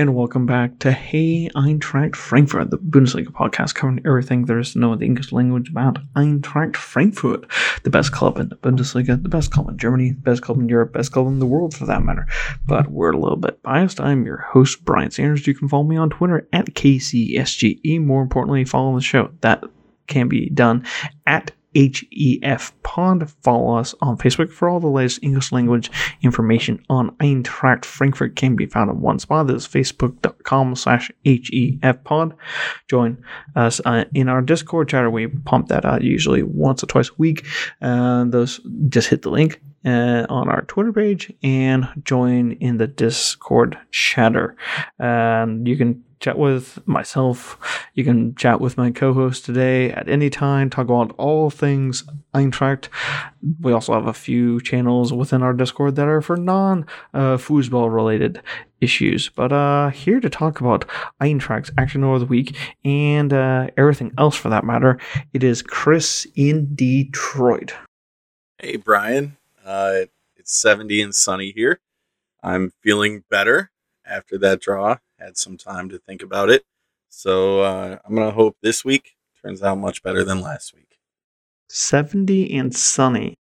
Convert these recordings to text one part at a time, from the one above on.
and welcome back to Hey Eintracht Frankfurt, the Bundesliga podcast covering everything there is to know in the English language about Eintracht Frankfurt, the best club in the Bundesliga, the best club in Germany, the best club in Europe, best club in the world for that matter. But we're a little bit biased. I'm your host, Brian Sanders. You can follow me on Twitter at KCSGE. More importantly, follow the show. That can be done at HEF Pod. Follow us on Facebook for all the latest English language information on Eintracht Frankfurt can be found in one spot. That is facebook.com slash HEF Pod. Join us uh, in our Discord chatter. We pump that out usually once or twice a week. Uh, those just hit the link uh, on our Twitter page and join in the Discord chatter. And you can chat with myself. You can chat with my co-host today at any time. Talk about all things Eintracht. We also have a few channels within our Discord that are for non-foosball uh, related issues. But uh, here to talk about Eintracht's action over the week and uh, everything else for that matter, it is Chris in Detroit. Hey Brian, uh, it's 70 and sunny here. I'm feeling better after that draw. Had some time to think about it. So uh, I'm going to hope this week turns out much better than last week. 70 and sunny.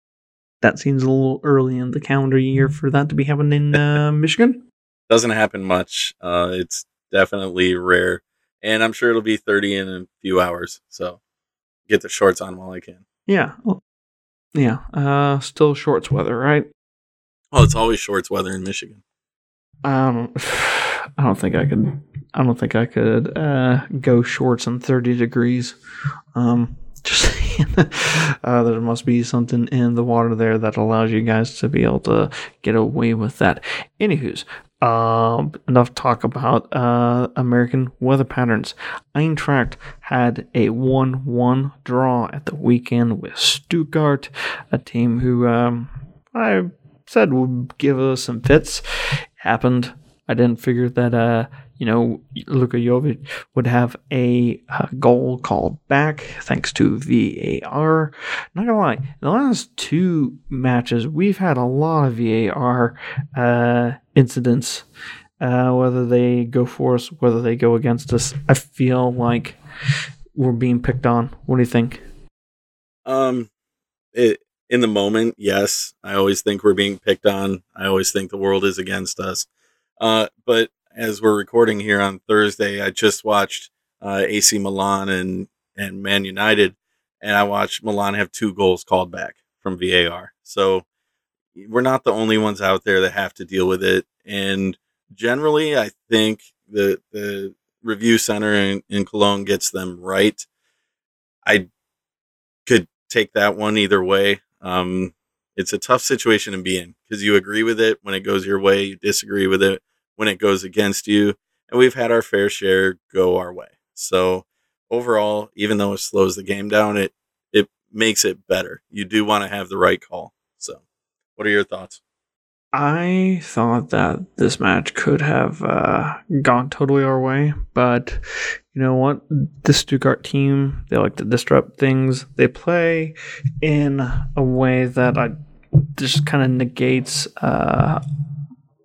That seems a little early in the calendar year for that to be happening in uh, Michigan. Doesn't happen much. Uh, it's definitely rare. And I'm sure it'll be 30 in a few hours. So get the shorts on while I can. Yeah. Well, yeah. Uh, still shorts weather, right? Well, it's always shorts weather in Michigan. Um, I don't think I could. I don't think I could uh, go shorts in thirty degrees. Um, just uh, there must be something in the water there that allows you guys to be able to get away with that. Anywho's, um, enough talk about uh, American weather patterns. Eintracht had a 1 1 draw at the weekend with Stuttgart, a team who um, I said would give us some fits. Happened I didn't figure that uh you know Luka Jovic would have a, a, goal called back thanks to VAR. Not gonna lie, the last two matches we've had a lot of VAR uh, incidents. Uh, whether they go for us, whether they go against us, I feel like we're being picked on. What do you think? Um, it, in the moment, yes. I always think we're being picked on. I always think the world is against us. Uh, but as we're recording here on Thursday, I just watched uh, AC Milan and and Man United, and I watched Milan have two goals called back from VAR. So we're not the only ones out there that have to deal with it. And generally, I think the the review center in, in Cologne gets them right. I could take that one either way. Um, it's a tough situation to be in because you agree with it when it goes your way, you disagree with it when it goes against you. And we've had our fair share go our way. So overall, even though it slows the game down, it it makes it better. You do want to have the right call. So what are your thoughts? I thought that this match could have uh, gone totally our way, but you know what? The Stuttgart team, they like to disrupt things. They play in a way that I just kind of negates uh,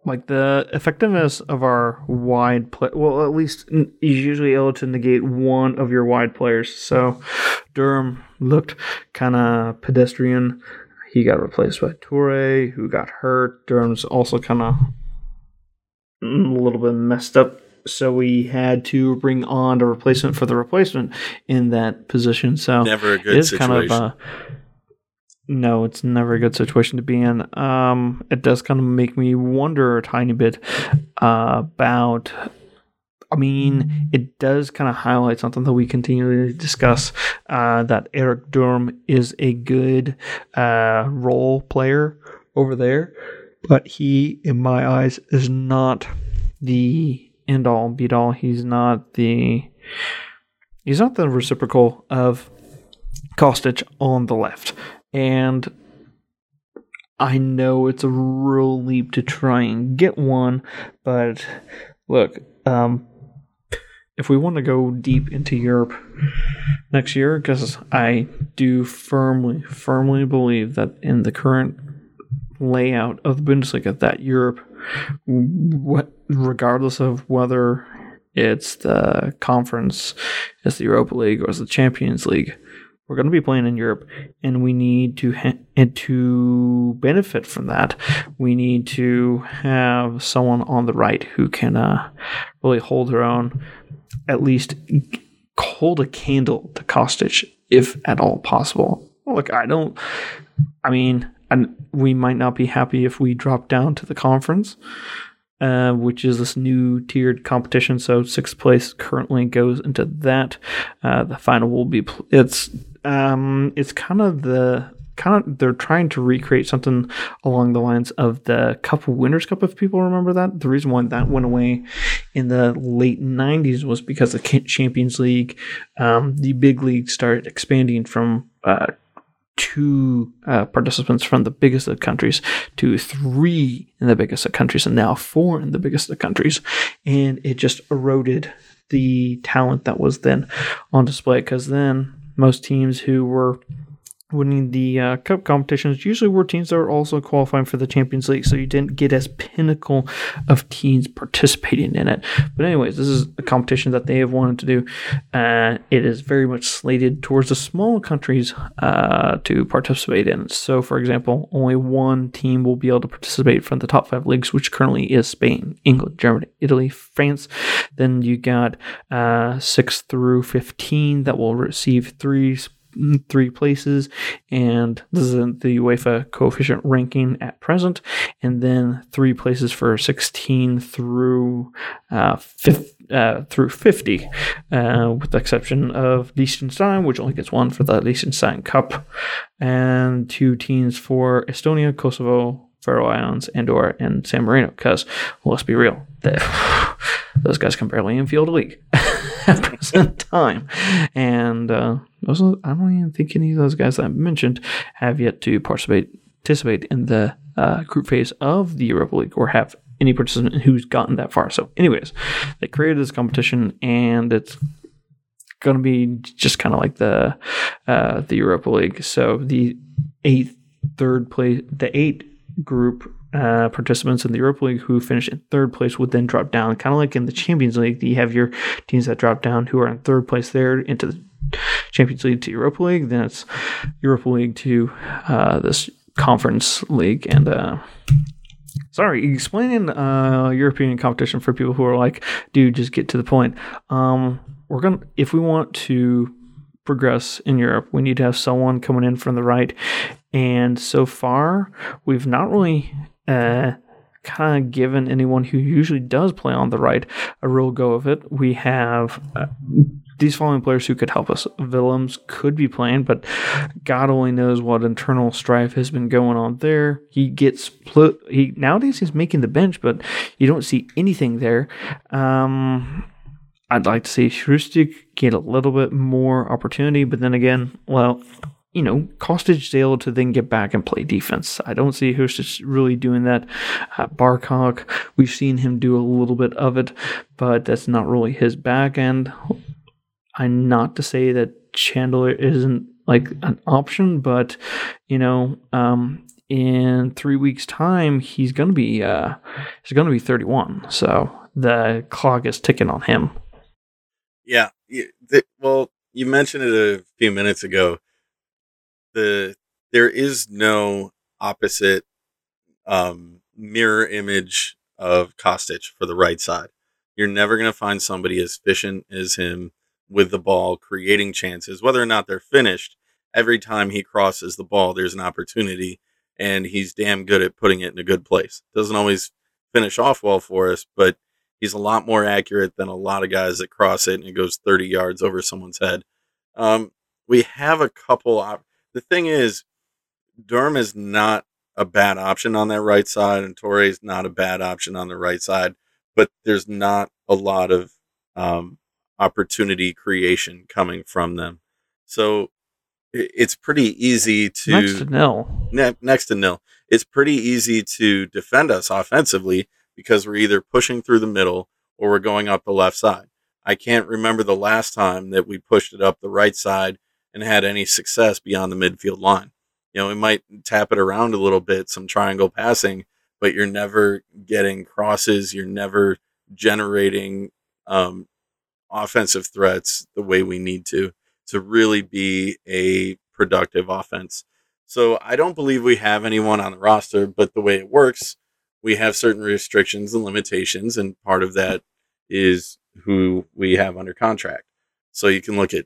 like the effectiveness of our wide play. Well, at least is usually able to negate one of your wide players. So Durm looked kind of pedestrian. He got replaced by Toure, who got hurt. Durm's also kind of a little bit messed up. So we had to bring on a replacement for the replacement in that position. So never a good it's situation. kind of a no, it's never a good situation to be in. Um, it does kind of make me wonder a tiny bit uh, about. I mean, it does kind of highlight something that we continually discuss uh, that Erik Durm is a good uh, role player over there, but he, in my eyes, is not the end all be all. He's not the he's not the reciprocal of Kostic on the left. And I know it's a real leap to try and get one, but look, um, if we want to go deep into Europe next year, because I do firmly, firmly believe that in the current layout of the Bundesliga, that Europe, regardless of whether it's the conference, it's the Europa League, or it's the Champions League, we're going to be playing in Europe, and we need to ha- and to benefit from that. We need to have someone on the right who can uh, really hold their own, at least hold a candle to Kostic, if at all possible. Look, I don't. I mean, and we might not be happy if we drop down to the conference. Uh, which is this new tiered competition. So sixth place currently goes into that. Uh, the final will be pl- it's um, it's kind of the kind of they're trying to recreate something along the lines of the Cup Winners' Cup. If people remember that, the reason why that went away in the late '90s was because the Champions League, um, the big league started expanding from uh, two uh, participants from the biggest of countries to three in the biggest of countries and now four in the biggest of countries and it just eroded the talent that was then on display because then most teams who were winning the uh, cup competitions usually were teams that were also qualifying for the Champions League, so you didn't get as pinnacle of teams participating in it. But anyways, this is a competition that they have wanted to do. Uh, it is very much slated towards the small countries uh, to participate in. So, for example, only one team will be able to participate from the top five leagues, which currently is Spain, England, Germany, Italy, France. Then you got uh, six through fifteen that will receive three three places, and this is the UEFA coefficient ranking at present, and then three places for 16 through uh, fifth, uh, through 50, uh, with the exception of Liechtenstein, which only gets one for the Liechtenstein Cup, and two teams for Estonia, Kosovo, Faroe Islands, Andorra, and San Marino. Because well, let's be real, those guys can barely infield a league present time, and uh, are, I don't even think any of those guys I mentioned have yet to participate participate in the uh, group phase of the Europa League or have any participant who's gotten that far. So, anyways, they created this competition, and it's going to be just kind of like the uh, the Europa League. So the eighth, third place, the eight group uh, participants in the Europa League who finish in third place would then drop down, kind of like in the Champions League. You have your teams that drop down who are in third place there into the Champions League to Europa League. Then it's Europa League to uh, this Conference League, and uh, sorry, explaining uh, European competition for people who are like, dude, just get to the point. Um, we're gonna if we want to progress in Europe, we need to have someone coming in from the right. And so far, we've not really uh, kind of given anyone who usually does play on the right a real go of it. We have uh, these following players who could help us. Willems could be playing, but God only knows what internal strife has been going on there. He gets pl- he nowadays he's making the bench, but you don't see anything there. Um, I'd like to see Hrustic get a little bit more opportunity, but then again, well, you know, Kostic able to then get back and play defense. I don't see Hrustic really doing that. Uh, Barkok, we've seen him do a little bit of it, but that's not really his back end. I'm not to say that Chandler isn't like an option, but you know, um, in three weeks' time, he's gonna be uh, he's gonna be 31. So the clock is ticking on him. Yeah. Well, you mentioned it a few minutes ago. The there is no opposite um, mirror image of Kostic for the right side. You're never going to find somebody as efficient as him with the ball, creating chances, whether or not they're finished. Every time he crosses the ball, there's an opportunity, and he's damn good at putting it in a good place. Doesn't always finish off well for us, but he's a lot more accurate than a lot of guys that cross it and it goes 30 yards over someone's head. Um, we have a couple. Op- the thing is, Durm is not a bad option on that right side, and Toure is not a bad option on the right side, but there's not a lot of um, opportunity creation coming from them. So it's pretty easy to next to nil. Ne- next to nil. It's pretty easy to defend us offensively because we're either pushing through the middle or we're going up the left side. I can't remember the last time that we pushed it up the right side and had any success beyond the midfield line. You know, we might tap it around a little bit, some triangle passing, but you're never getting crosses. You're never generating um, offensive threats the way we need to to really be a productive offense. So I don't believe we have anyone on the roster, but the way it works, we have certain restrictions and limitations, and part of that is who we have under contract. So you can look at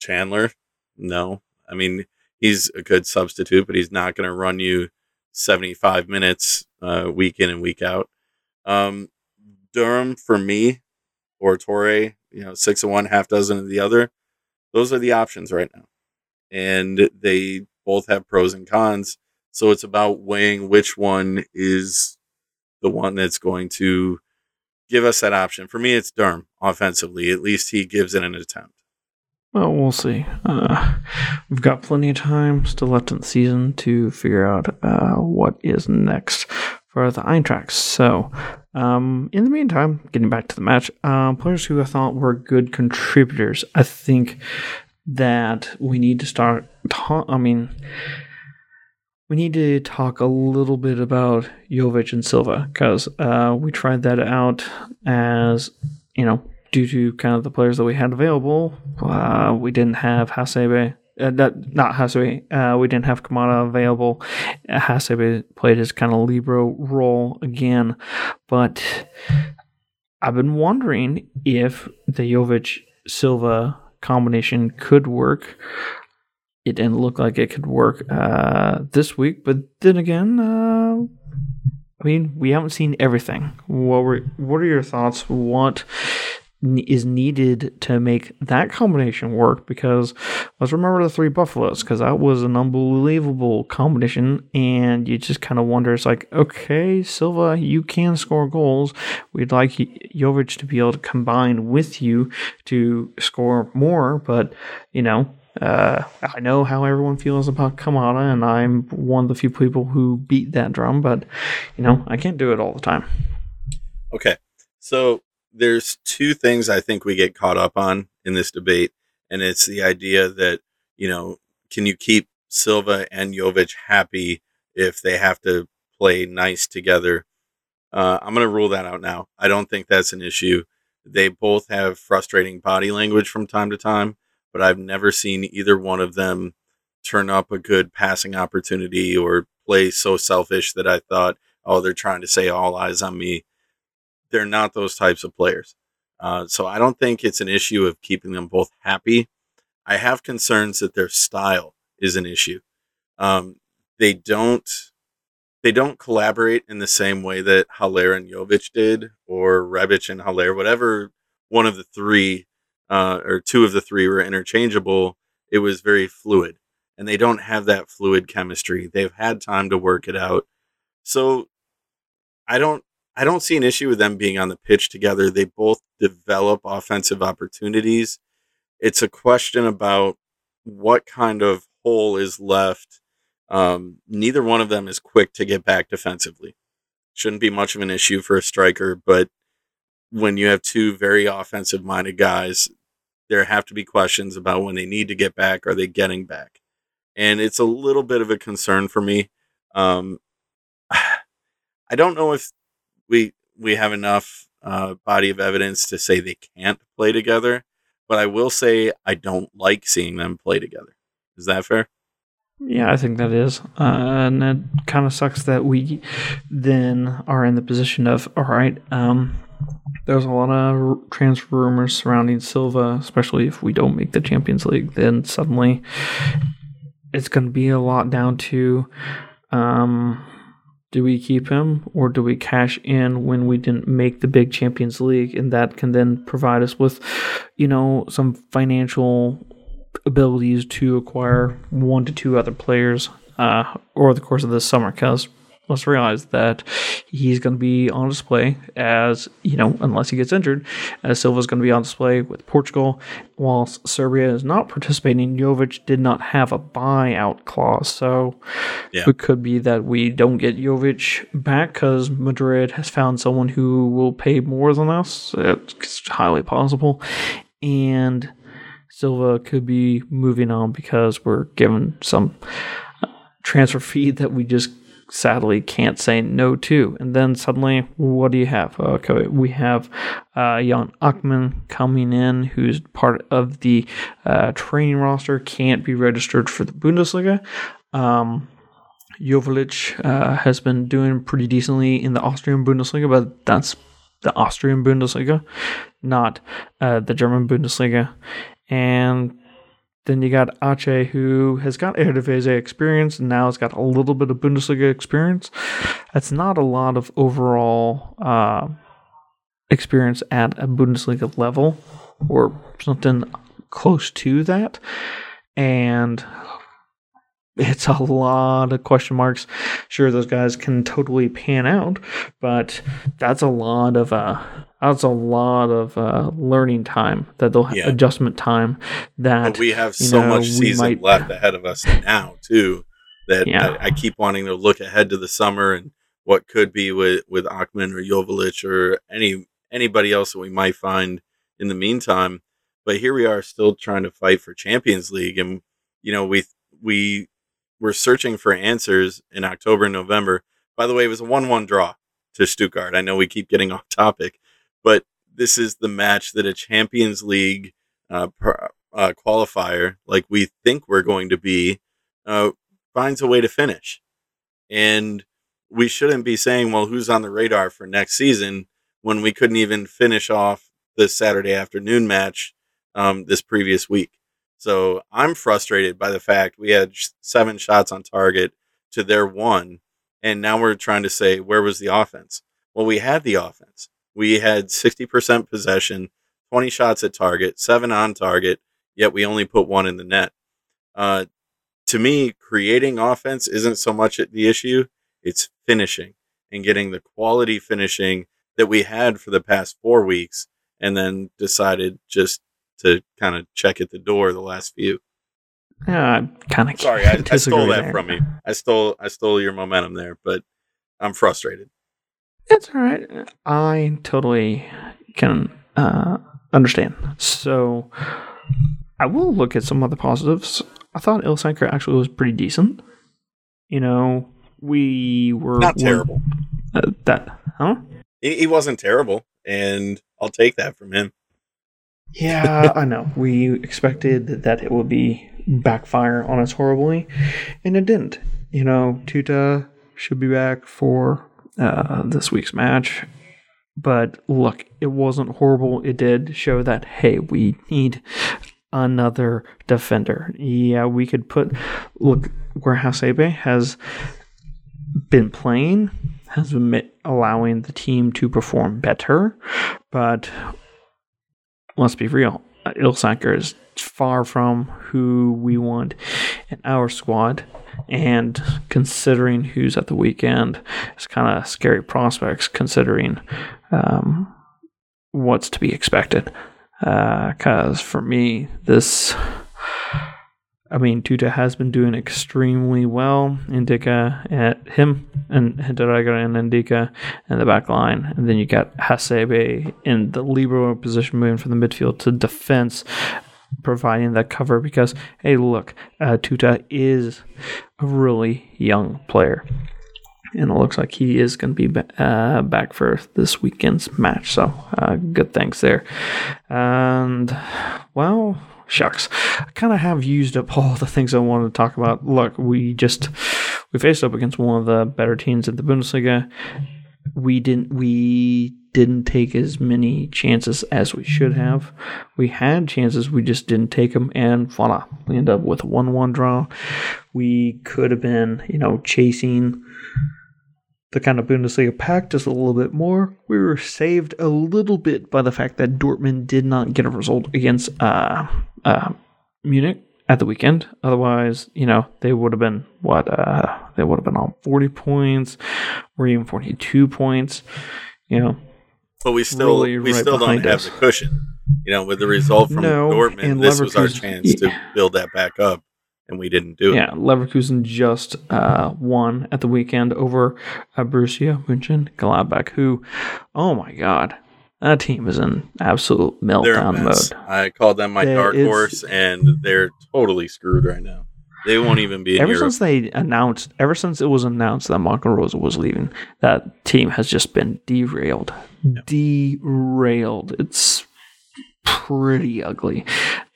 Chandler. No, I mean he's a good substitute, but he's not going to run you 75 minutes uh, week in and week out. Um, Durm for me, or Toure, you know, six of one, half dozen of the other. Those are the options right now, and they both have pros and cons. So it's about weighing which one is the one that's going to give us that option. For me, it's Durm offensively. At least he gives it an attempt. Well, we'll see. Uh, we've got plenty of time still left in the season to figure out uh, what is next for the Eintracht. So, um, in the meantime, getting back to the match, uh, players who I thought were good contributors. I think that we need to start. Ta- I mean, we need to talk a little bit about Jovic and Silva because uh, we tried that out as you know due to kind of the players that we had available. Uh, we didn't have Hasebe. Uh, that, not Hasebe. Uh, we didn't have Kamada available. Hasebe played his kind of libero role again, but I've been wondering if the Jovic Silva combination could work. It didn't look like it could work uh, this week, but then again, uh, I mean, we haven't seen everything. What were what are your thoughts? What is needed to make that combination work because let's remember the three buffaloes because that was an unbelievable combination and you just kind of wonder it's like okay silva you can score goals we'd like jovic to be able to combine with you to score more but you know uh, I know how everyone feels about Kamada, and I'm one of the few people who beat that drum, but you know, I can't do it all the time. Okay. So there's two things I think we get caught up on in this debate, and it's the idea that you know, can you keep Silva and Jovic happy if they have to play nice together? Uh, I'm going to rule that out now. I don't think that's an issue. They both have frustrating body language from time to time, but I've never seen either one of them turn up a good passing opportunity or play so selfish that I thought, oh, they're trying to say all eyes on me they're not those types of players. Uh, so I don't think it's an issue of keeping them both happy. I have concerns that their style is an issue. Um, they don't they don't collaborate in the same way that Haller and Jovic did, or Rebic and Haller, whatever one of the three uh, or two of the three were interchangeable. It was very fluid, and they don't have that fluid chemistry. They've had time to work it out, so I don't I don't see an issue with them being on the pitch together. They both develop offensive opportunities. It's a question about what kind of hole is left. Um, neither one of them is quick to get back defensively. Shouldn't be much of an issue for a striker, but when you have two very offensive minded guys, there have to be questions about when they need to get back, are they getting back? And it's a little bit of a concern for me. Um, I don't know if we we have enough uh, body of evidence to say they can't play together. But I will say I don't like seeing them play together. Is that fair? Yeah, I think that is, uh, and it kind of sucks that we then are in the position of all right. Um, there's a lot of transfer rumors surrounding Silva, especially if we don't make the Champions League. Then suddenly, it's going to be a lot down to um, do we keep him or do we cash in when we didn't make the big Champions League? And that can then provide us with, you know, some financial abilities to acquire one to two other players uh, over the course of this summer. Because let's realize that he's going to be on display as, you know, unless he gets injured, as Silva's going to be on display with Portugal, whilst Serbia is not participating. Jovic did not have a buyout clause. So yeah. it could be that we don't get Jovic back because Madrid has found someone who will pay more than us. It's highly possible. And Silva could be moving on because we're given some uh, transfer fee that we just sadly can't say no to. And then suddenly, what do you have? Okay, we have uh, Jan Achman coming in, who's part of the uh, training roster, can't be registered for the Bundesliga. Um, Joveljic uh, has been doing pretty decently in the Austrian Bundesliga, but that's the Austrian Bundesliga, not uh, the German Bundesliga. And then you got Ache, who has got Eredivisie experience and now has got a little bit of Bundesliga experience. That's not a lot of overall uh, experience at a Bundesliga level or something close to that. And it's a lot of question marks. Sure, those guys can totally pan out, but that's a lot of uh, that's a lot of uh, learning time that they'll have Yeah. adjustment time that But we have so know, much season might- left ahead of us now too that Yeah. I, I keep wanting to look ahead to the summer and what could be with with Achman or Joveljic or any anybody else that we might find in the meantime. But here we are still trying to fight for Champions League, and you know we we were searching for answers in October and November. By the way, it was a one-one draw to Stuttgart. I know we keep getting off topic, but this is the match that a Champions League uh, uh, qualifier, like we think we're going to be, uh, finds a way to finish. And we shouldn't be saying, well, who's on the radar for next season when we couldn't even finish off the Saturday afternoon match um, this previous week. So I'm frustrated by the fact we had seven shots on target to their one. And now we're trying to say, where was the offense? Well, we had the offense. We had 60% possession, 20 shots at target, seven on target, yet we only put one in the net. Uh, to me, creating offense isn't so much the issue, it's finishing and getting the quality finishing that we had for the past four weeks and then decided just to kind of check at the door the last few. uh, kind of Sorry, I, I stole that from you. I stole I stole your momentum there, but I'm frustrated. It's all right. I totally can uh, understand. So I will look at some other positives. I thought Ilsanker actually was pretty decent. You know, we were Not terrible. Uh, that huh? He, he wasn't terrible, and I'll take that from him. Yeah, I know. We expected that it would be backfire on us horribly, and it didn't. You know, Tuta should be back for uh, this week's match. But look, it wasn't horrible. It did show that, hey, we need another defender. Yeah, we could put. Look, where Hasebe has been playing, has been allowing the team to perform better. But let's be real, Ilsanker is far from who we want in our squad. And considering who's at the weekend, it's kind of scary prospects considering um, what's to be expected. Because for me, this, I mean, Tuta has been doing extremely well. Ndicka at him and Hinteregger and Ndicka in the back line. And then you got Hasebe in the libero position moving from the midfield to defense, providing that cover because, hey, look, uh, Tuta is a really young player. And it looks like he is going to be uh, back for this weekend's match. So, uh, good thanks there. And, well, shucks. I kind of have used up all the things I wanted to talk about. Look, we just we faced up against one of the better teams in the Bundesliga. We didn't we didn't take as many chances as we should have. We had chances, we just didn't take them, and voila, we end up with a one-one draw. We could have been, you know, chasing the kind of Bundesliga pack just a little bit more. We were saved a little bit by the fact that Dortmund did not get a result against uh, uh, Munich at the weekend. Otherwise, you know, they would have been what? Uh, they would have been on 40 points or even 42 points. You know, But we still Really we right still don't behind have us. the cushion. You know, with the result from No, Dortmund, this was our chance to build that back up, and we didn't do it. yeah, Leverkusen just uh, won at the weekend over uh, Borussia Mönchengladbach, who, oh my god, that team is in absolute meltdown mode. I called them my There dark horse, and they're totally screwed right now. They won't even be in ever Europe. since they announced, ever since it was announced that Marco Rose was leaving, that team has just been derailed, derailed. It's pretty ugly,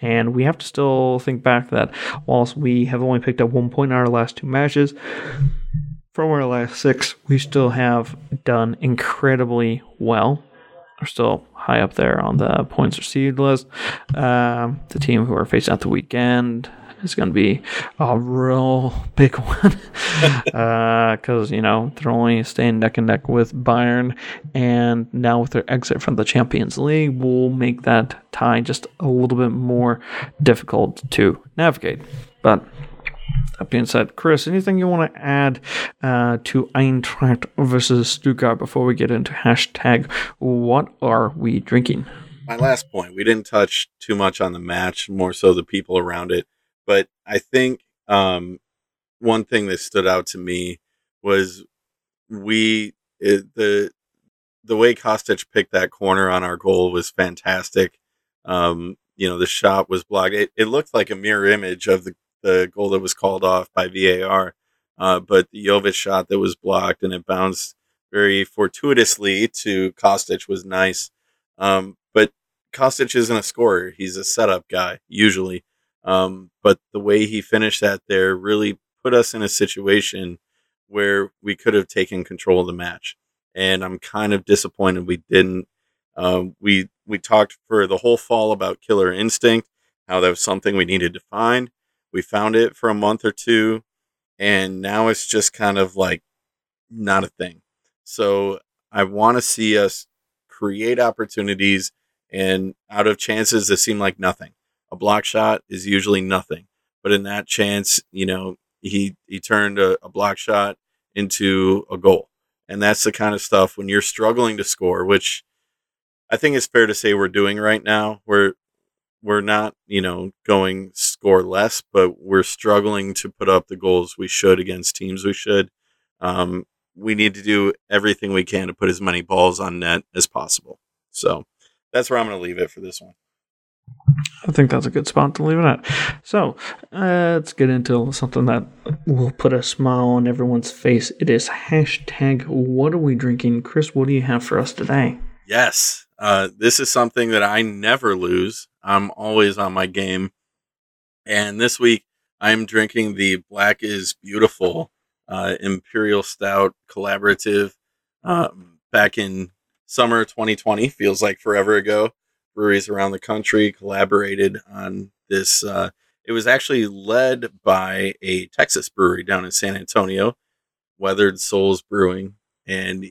and we have to still think back that whilst we have only picked up one point in our last two matches, from our last six, we still have done incredibly well. We're still high up there on the points received list. Um, the team who are facing at the weekend is going to be a real big one because uh, you know they're only staying neck and neck with Bayern, and now with their exit from the Champions League, will make that tie just a little bit more difficult to navigate. But that being said, Chris, anything you want to add uh, to Eintracht versus Stuttgart before we get into hashtag What are we drinking? My last point, we didn't touch too much on the match, more so the people around it. But I think um, one thing that stood out to me was we it, the the way Kostic picked that corner on our goal was fantastic. Um, you know, the shot was blocked. It, it looked like a mirror image of the the goal that was called off by VAR. Uh, but the Jovic shot that was blocked and it bounced very fortuitously to Kostic was nice. Um, but Kostic isn't a scorer; he's a setup guy usually. Um, but the way he finished that there really put us in a situation where we could have taken control of the match, and I'm kind of disappointed we didn't. Um, we we talked for the whole fall about killer instinct, how that was something we needed to find. We found it for a month or two, and now it's just kind of like not a thing. So I want to see us create opportunities and out of chances that seem like nothing. A block shot is usually nothing, but in that chance, you know, he he turned a, a block shot into a goal, and that's the kind of stuff when you're struggling to score, which I think is fair to say we're doing right now. We're we're not, you know, going score less, but we're struggling to put up the goals we should against teams we should. Um, we need to do everything we can to put as many balls on net as possible. So that's where I'm going to leave it for this one. I think that's a good spot to leave it at. So uh, let's get into something that will put a smile on everyone's face. It is hashtag What are we drinking? Chris, what do you have for us today? Yes, uh, this is something that I never lose. I'm always on my game. And this week, I'm drinking the Black is Beautiful uh, Imperial Stout Collaborative. Um, back in summer 2020, feels like forever ago. Breweries around the country collaborated on this. Uh, it was actually led by a Texas brewery down in San Antonio, Weathered Souls Brewing, and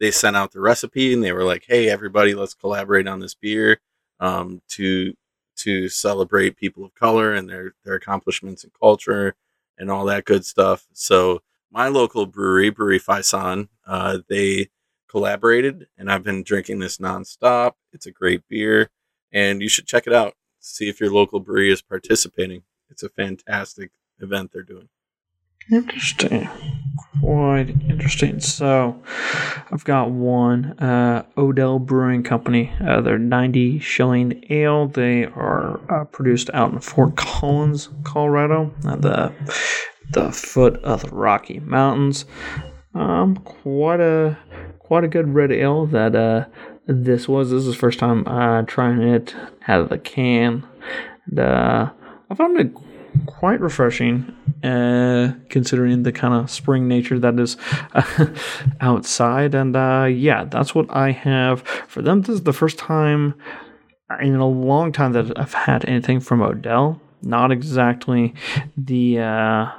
they sent out the recipe and they were like, "Hey, everybody, let's collaborate on this beer um, to to celebrate people of color and their their accomplishments and culture and all that good stuff." So my local brewery, Brewery Faisan, uh, they collaborated, and I've been drinking this nonstop. It's a great beer, and you should check it out. See if your local brewery is participating. It's a fantastic event they're doing. Interesting. Quite interesting. So, I've got one uh, Odell Brewing Company. Uh, they're 90 shilling ale. They are uh, produced out in Fort Collins, Colorado, the the foot of the Rocky Mountains. Um, quite a quite a good red ale that uh this was. This is the first time uh trying it out of the can. And, uh, I found it quite refreshing, uh, considering the kind of spring nature that is outside. And uh, yeah, that's what I have for them. This is the first time in a long time that I've had anything from Odell. Not exactly the uh,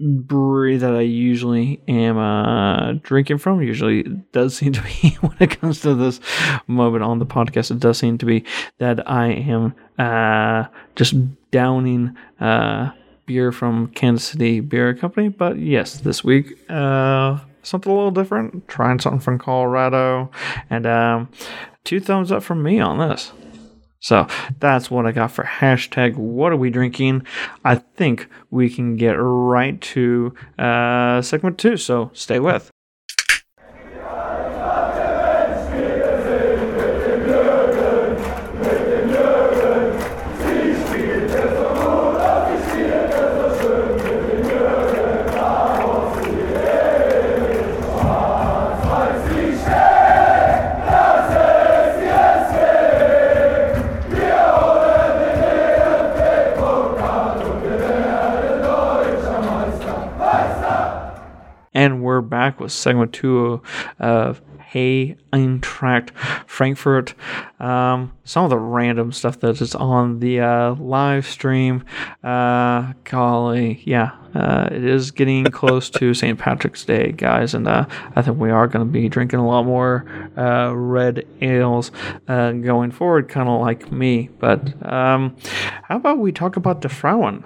brewery that I usually am uh, drinking from. Usually, does seem to be when it comes to this moment on the podcast, it does seem to be that I am uh, just downing uh, beer from Kansas City Beer Company. But yes, this week uh, something a little different. Trying something from Colorado, and um, two thumbs up from me on this. So that's what I got for hashtag what are we drinking. I think we can get right to uh, segment two, so stay with. With segment two of Hey Eintracht Frankfurt. Um, some of the random stuff that is on the uh, live stream. Uh, golly, yeah, uh, it is getting close to St. Patrick's Day, guys, and uh, I think we are going to be drinking a lot more uh, red ales uh, going forward, kind of like me. But um, how about we talk about the Frauen,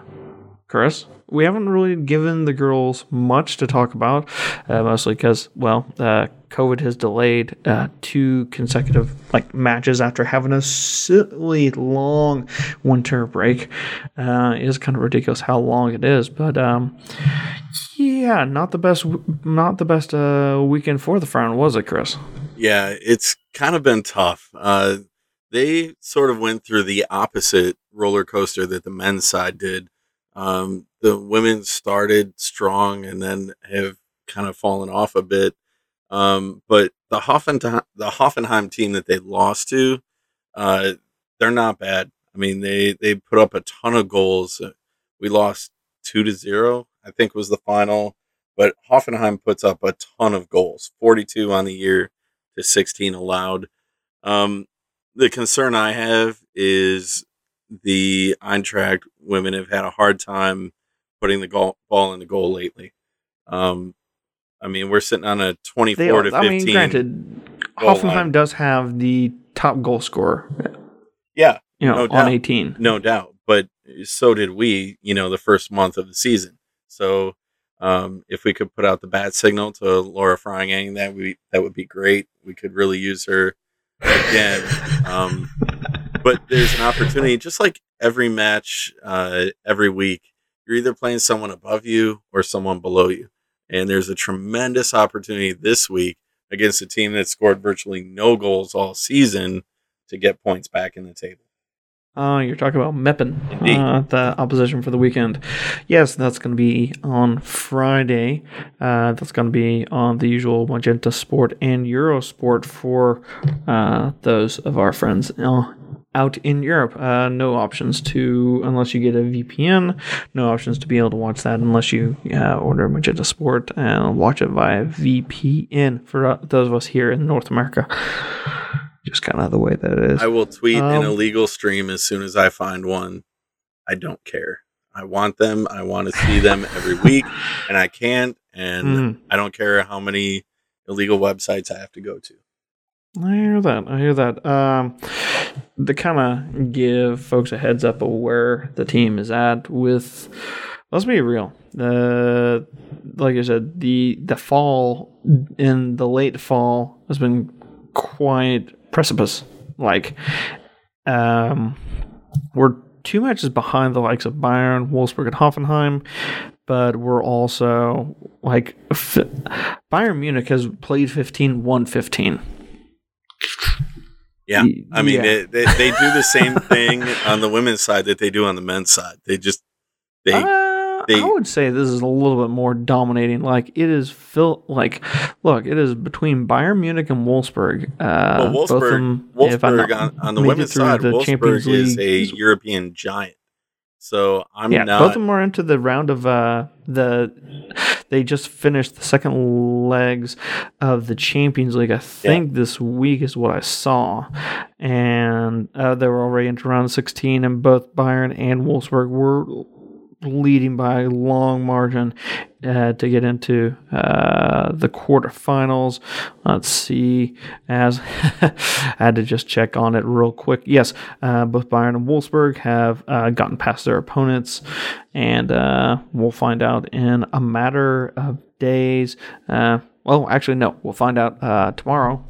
Chris? We haven't really given the girls much to talk about, uh, mostly because, well, uh, COVID has delayed uh, two consecutive like matches after having a silly long winter break. Uh, it is kind of ridiculous how long it is, but um, yeah, not the best, not the best uh, weekend for the Frauen, was it, Chris? Yeah, it's kind of been tough. Uh, they sort of went through the opposite roller coaster that the men's side did. Um, the women started strong and then have kind of fallen off a bit. Um, but the Hoffenheim, the Hoffenheim team that they lost to, uh, they're not bad. I mean, they they put up a ton of goals. We lost two to zero, I think was the final. But Hoffenheim puts up a ton of goals, forty-two on the year to sixteen allowed. Um, the concern I have is the Eintracht women have had a hard time putting the goal, ball in the goal lately. Um, I mean, we're sitting on a 24 they, to 15. I mean, granted, Hoffenheim line. does have the top goal scorer. Yeah. You know, no on 18. No doubt. But so did we, you know, the first month of the season. So um, if we could put out the bat signal to Laura Freigang, that we that would be great. We could really use her again. um, but there's an opportunity, just like every match, uh, every week you're either playing someone above you or someone below you. And there's a tremendous opportunity this week against a team that scored virtually no goals all season to get points back in the table. Uh, you're talking about Meppen, uh, the opposition for the weekend. Yes, that's going to be on Friday. Uh, that's going to be on the usual Magenta Sport and Eurosport for uh, those of our friends uh, out in Europe. Uh, no options to, unless you get a VPN, no options to be able to watch that unless you uh, order Magenta Sport and watch it via VPN for uh, those of us here in North America. Just kind of the way that it is. I will tweet um, an illegal stream as soon as I find one. I don't care. I want them. I want to see them every week, and I can't. And mm. I don't care how many illegal websites I have to go to. I hear that. I hear that. Um, to kind of give folks a heads up of where the team is at with, let's be real. Uh, like I said, the the fall in the late fall has been quite precipice. Like, um, we're two matches behind the likes of Bayern, Wolfsburg, and Hoffenheim, but we're also like Bayern Munich has played 15, won 15 yeah, I mean, yeah. They, they, they do the same thing on the women's side that they do on the men's side. They just they. Uh, they, I would say this is a little bit more dominating. Like it is Phil. Like, look, it is between Bayern Munich and Wolfsburg. Uh, well, Wolfsburg, them, Wolfsburg on, on the women's side, the Wolfsburg Champions is League. a European giant. So I'm yeah, not. both of them are into the round of uh, the. They just finished the second legs of the Champions League. I think yeah. this week is what I saw, and uh, they were already into round 16, and both Bayern and Wolfsburg were leading by a long margin uh, to get into uh, the quarterfinals. Let's see. As I had to just check on it real quick. Yes, uh, both Bayern and Wolfsburg have uh, gotten past their opponents, and uh, we'll find out in a matter of days. Uh, well, actually, no. We'll find out tomorrow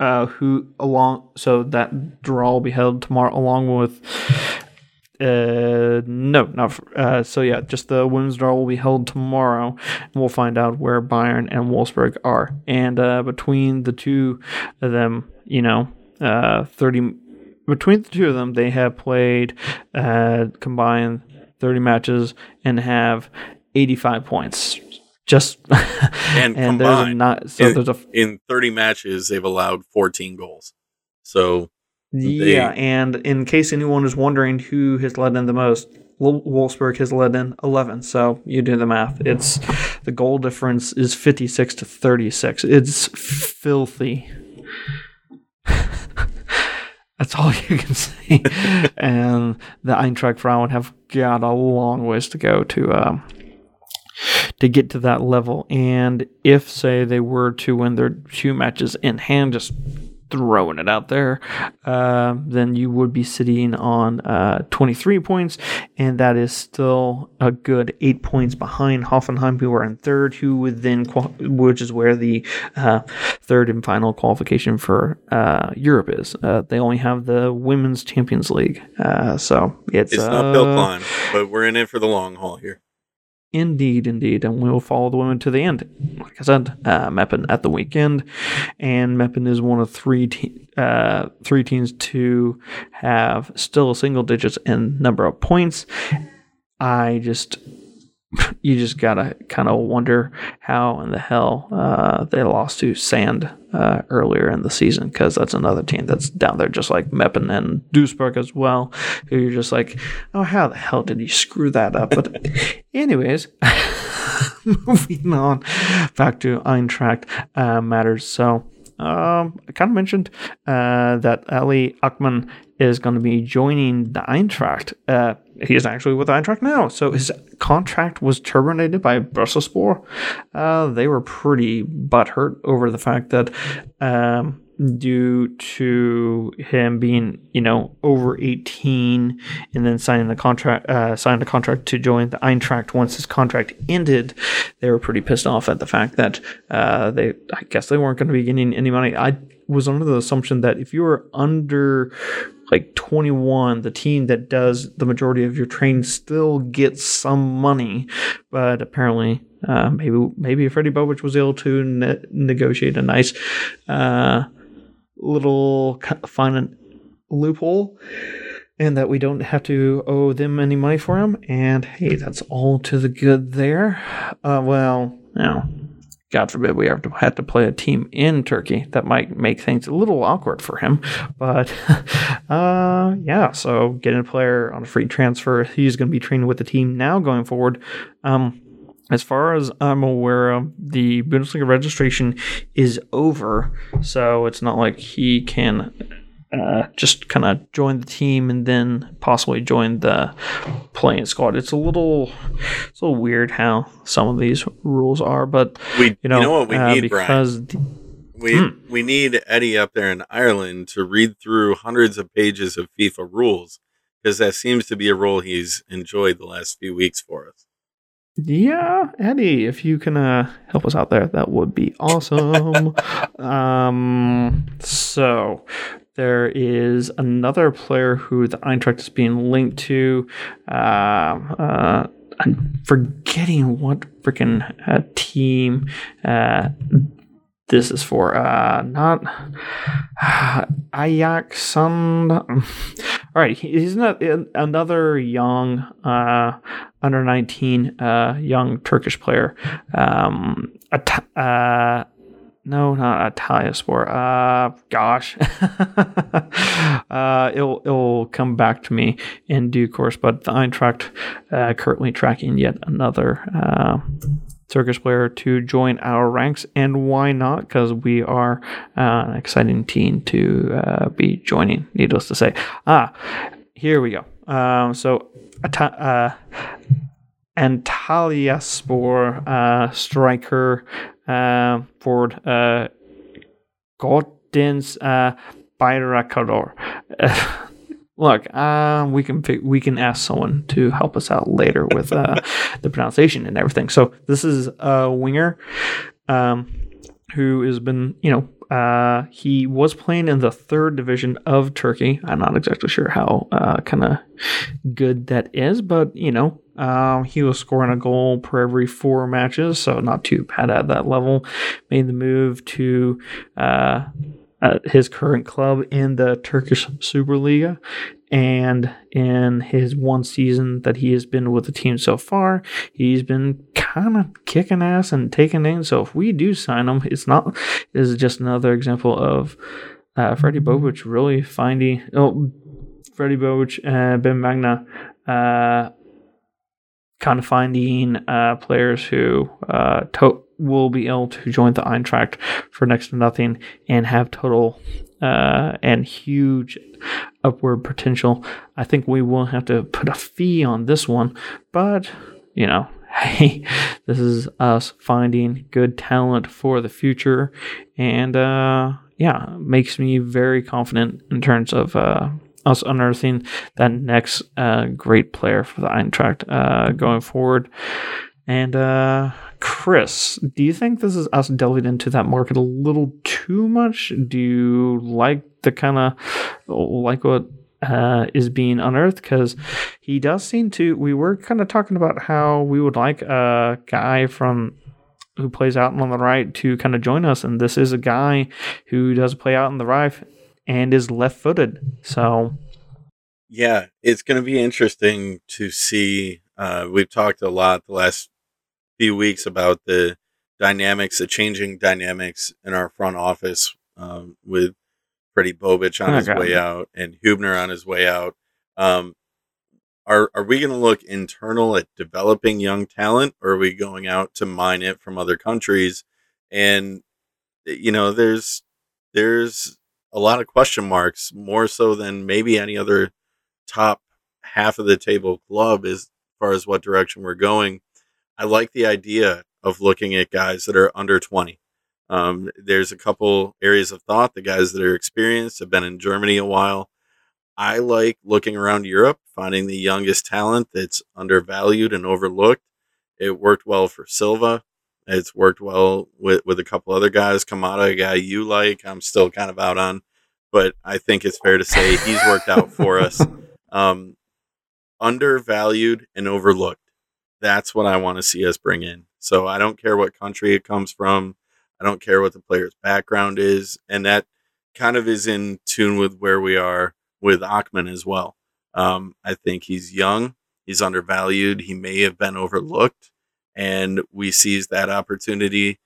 uh, who along so that draw will be held tomorrow along with uh, no, not for, uh, so yeah. Just the women's draw will be held tomorrow, and we'll find out where Bayern and Wolfsburg are. And uh, between the two of them, you know, uh, thirty between the two of them, they have played uh, combined thirty matches and have eighty-five points. Just and, and combined, not so in, there's a in thirty matches they've allowed fourteen goals. So yeah, and in case anyone is wondering who has led in the most, Wolfsburg has led in 11. So you do the math. It's the goal difference is 56 to 36. It's filthy. That's all you can say. and the Eintracht Frauen have got a long ways to go to um, to get to that level. And if, say, they were to win their two matches in hand, just throwing it out there, uh, then you would be sitting on uh, 23 points, and that is still a good eight points behind Hoffenheim, who are in third, who would then, qual- which is where the uh, third and final qualification for uh, Europe is. Uh, they only have the Women's Champions League, uh, so it's, it's an uphill climb, but we're in it for the long haul here. Indeed, indeed. And we'll follow the women to the end. Like I said, uh, Meppen at the weekend. And Meppen is one of three, te- uh, three teams to have still single digits in number of points. I just you just gotta kind of wonder how in the hell uh, they lost to Sand uh, earlier in the season because that's another team that's down there, just like Meppen and Duisburg as well. Who you're just like, oh, how the hell did he screw that up? But, anyways, moving on back to Eintracht uh, matters. So. Um, I kind of mentioned uh, that Ali Akman is going to be joining the Eintracht. Uh, he is actually with Eintracht now. So his contract was terminated by Bursaspor. Uh, they were pretty butthurt over the fact that um, due to him being, you know, over 18 and then signing the contract, uh, signed a contract to join the Eintracht once his contract ended, they were pretty pissed off at the fact that uh, they, I guess they weren't going to be getting any money. I was under the assumption that if you were under like 21, the team that does the majority of your training still gets some money, but apparently, uh, maybe maybe Freddie Bobic was able to ne- negotiate a nice uh, little fun loophole, and that we don't have to owe them any money for him. And hey, that's all to the good there. Uh, well, know, God forbid we have to have to play a team in Turkey. That might make things a little awkward for him. But uh, yeah, so getting a player on a free transfer, he's going to be training with the team now going forward. Um, as far as I'm aware, the Bundesliga registration is over, so it's not like he can uh, just kind of join the team and then possibly join the playing squad. It's a little, it's a little weird how some of these rules are, but we, you know, you know what we uh, need, because Brian? We mm. we need Eddie up there in Ireland to read through hundreds of pages of FIFA rules because that seems to be a role he's enjoyed the last few weeks for us. Yeah, Eddie, if you can uh, help us out there, that would be awesome. um, so there is another player who the Eintracht is being linked to. Uh, uh, I'm forgetting what freaking uh, team uh, this is for. Uh, not Ajax. All right, he's not another young uh, under 19 uh, young Turkish player. Um, uh, no, not Italiaspor. Uh, gosh, uh, it'll it'll come back to me in due course. But the Eintracht uh, currently tracking yet another uh, Turkish player to join our ranks, and why not? Because we are uh, an exciting team to uh, be joining. Needless to say, ah, here we go. Um, so, uh, Antalyaspor uh, striker uh, forward uh, Gordins uh. Look, uh, we can we can ask someone to help us out later with uh, the pronunciation and everything. So this is a winger um, who has been, you know, uh, he was playing in the third division of Turkey. I'm not exactly sure how uh, kind of good that is, but you know, um, he was scoring a goal per every four matches, so not too bad at that level. Made the move to uh, his current club in the Turkish Superliga. And in his one season that he has been with the team so far, he's been kind of kicking ass and taking names. So if we do sign him, it's not, it's just another example of uh, Freddie Bobic really finding, oh, Freddie Bobic, uh, Ben Manga, uh, kind of finding uh, players who uh, to- will be able to join the Eintracht for next to nothing and have total uh, and huge upward potential. I think we will have to put a fee on this one, but you know, hey, this is us finding good talent for the future, and uh, yeah, makes me very confident in terms of uh, us unearthing that next uh, great player for the Eintracht uh, going forward. And uh, Chris, do you think this is us delving into that market a little too much? Do you like the kind of like what uh, is being unearthed? Because he does seem to. We were kind of talking about how we would like a guy from who plays out on the right to kind of join us, and this is a guy who does play out on the right and is left-footed. So, yeah, it's going to be interesting to see. Uh, we've talked a lot the last few weeks about the dynamics, the changing dynamics in our front office um, with Freddie Bobic on Oh, his God. way out and Hubner on his way out. Um, are are we going to look internal at developing young talent, or are we going out to mine it from other countries? And you know, there's there's a lot of question marks, more so than maybe any other top half of the table club as far as what direction we're going. I like the idea of looking at guys that are under 20. Um, there's a couple areas of thought. The guys that are experienced have been in Germany a while. I like looking around Europe, finding the youngest talent that's undervalued and overlooked. It worked well for Silva. It's worked well with, with a couple other guys. Kamada, a guy you like, I'm still kind of out on, but I think it's fair to say he's worked out for us. Um, undervalued and overlooked. That's what I want to see us bring in. So I don't care what country it comes from. I don't care what the player's background is. And that kind of is in tune with where we are with Akman as well. Um, I think he's young, he's undervalued, he may have been overlooked, and we seize that opportunity.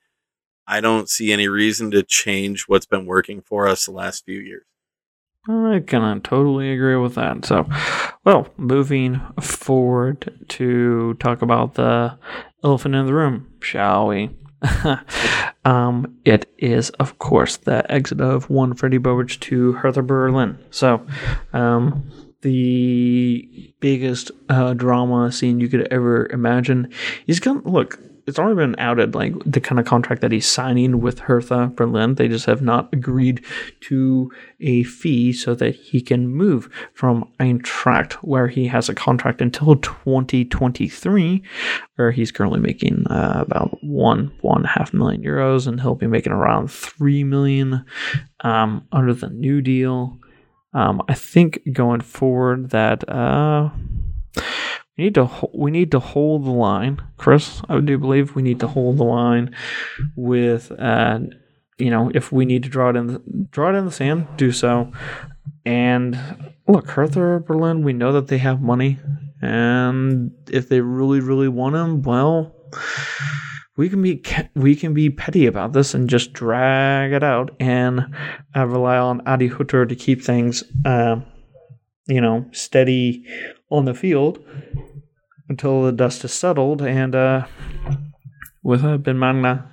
I don't see any reason to change what's been working for us the last few years. I can totally agree with that. So, well, moving forward to talk about the elephant in the room, shall we? um, it is, of course, the exit of one Freddie Bobic to Hertha Berlin. So, um, the biggest uh, drama scene you could ever imagine. He's gonna look. It's already been outed, like the kind of contract that he's signing with Hertha Berlin. They just have not agreed to a fee so that he can move from Eintracht, where he has a contract until 2023, where he's currently making uh, about one one half million euros, and he'll be making around three million um, under the new deal. Um, I think going forward that uh, we need to we need to hold the line, Chris. I do believe we need to hold the line with uh, you know if we need to draw it in the, draw it in the sand, do so. And look, Hertha Berlin, we know that they have money, and if they really really want him, well. We can be we can be petty about this and just drag it out and uh, rely on Adi Hutter to keep things, uh, you know, steady on the field until the dust is settled, and uh, with uh, Ben Manga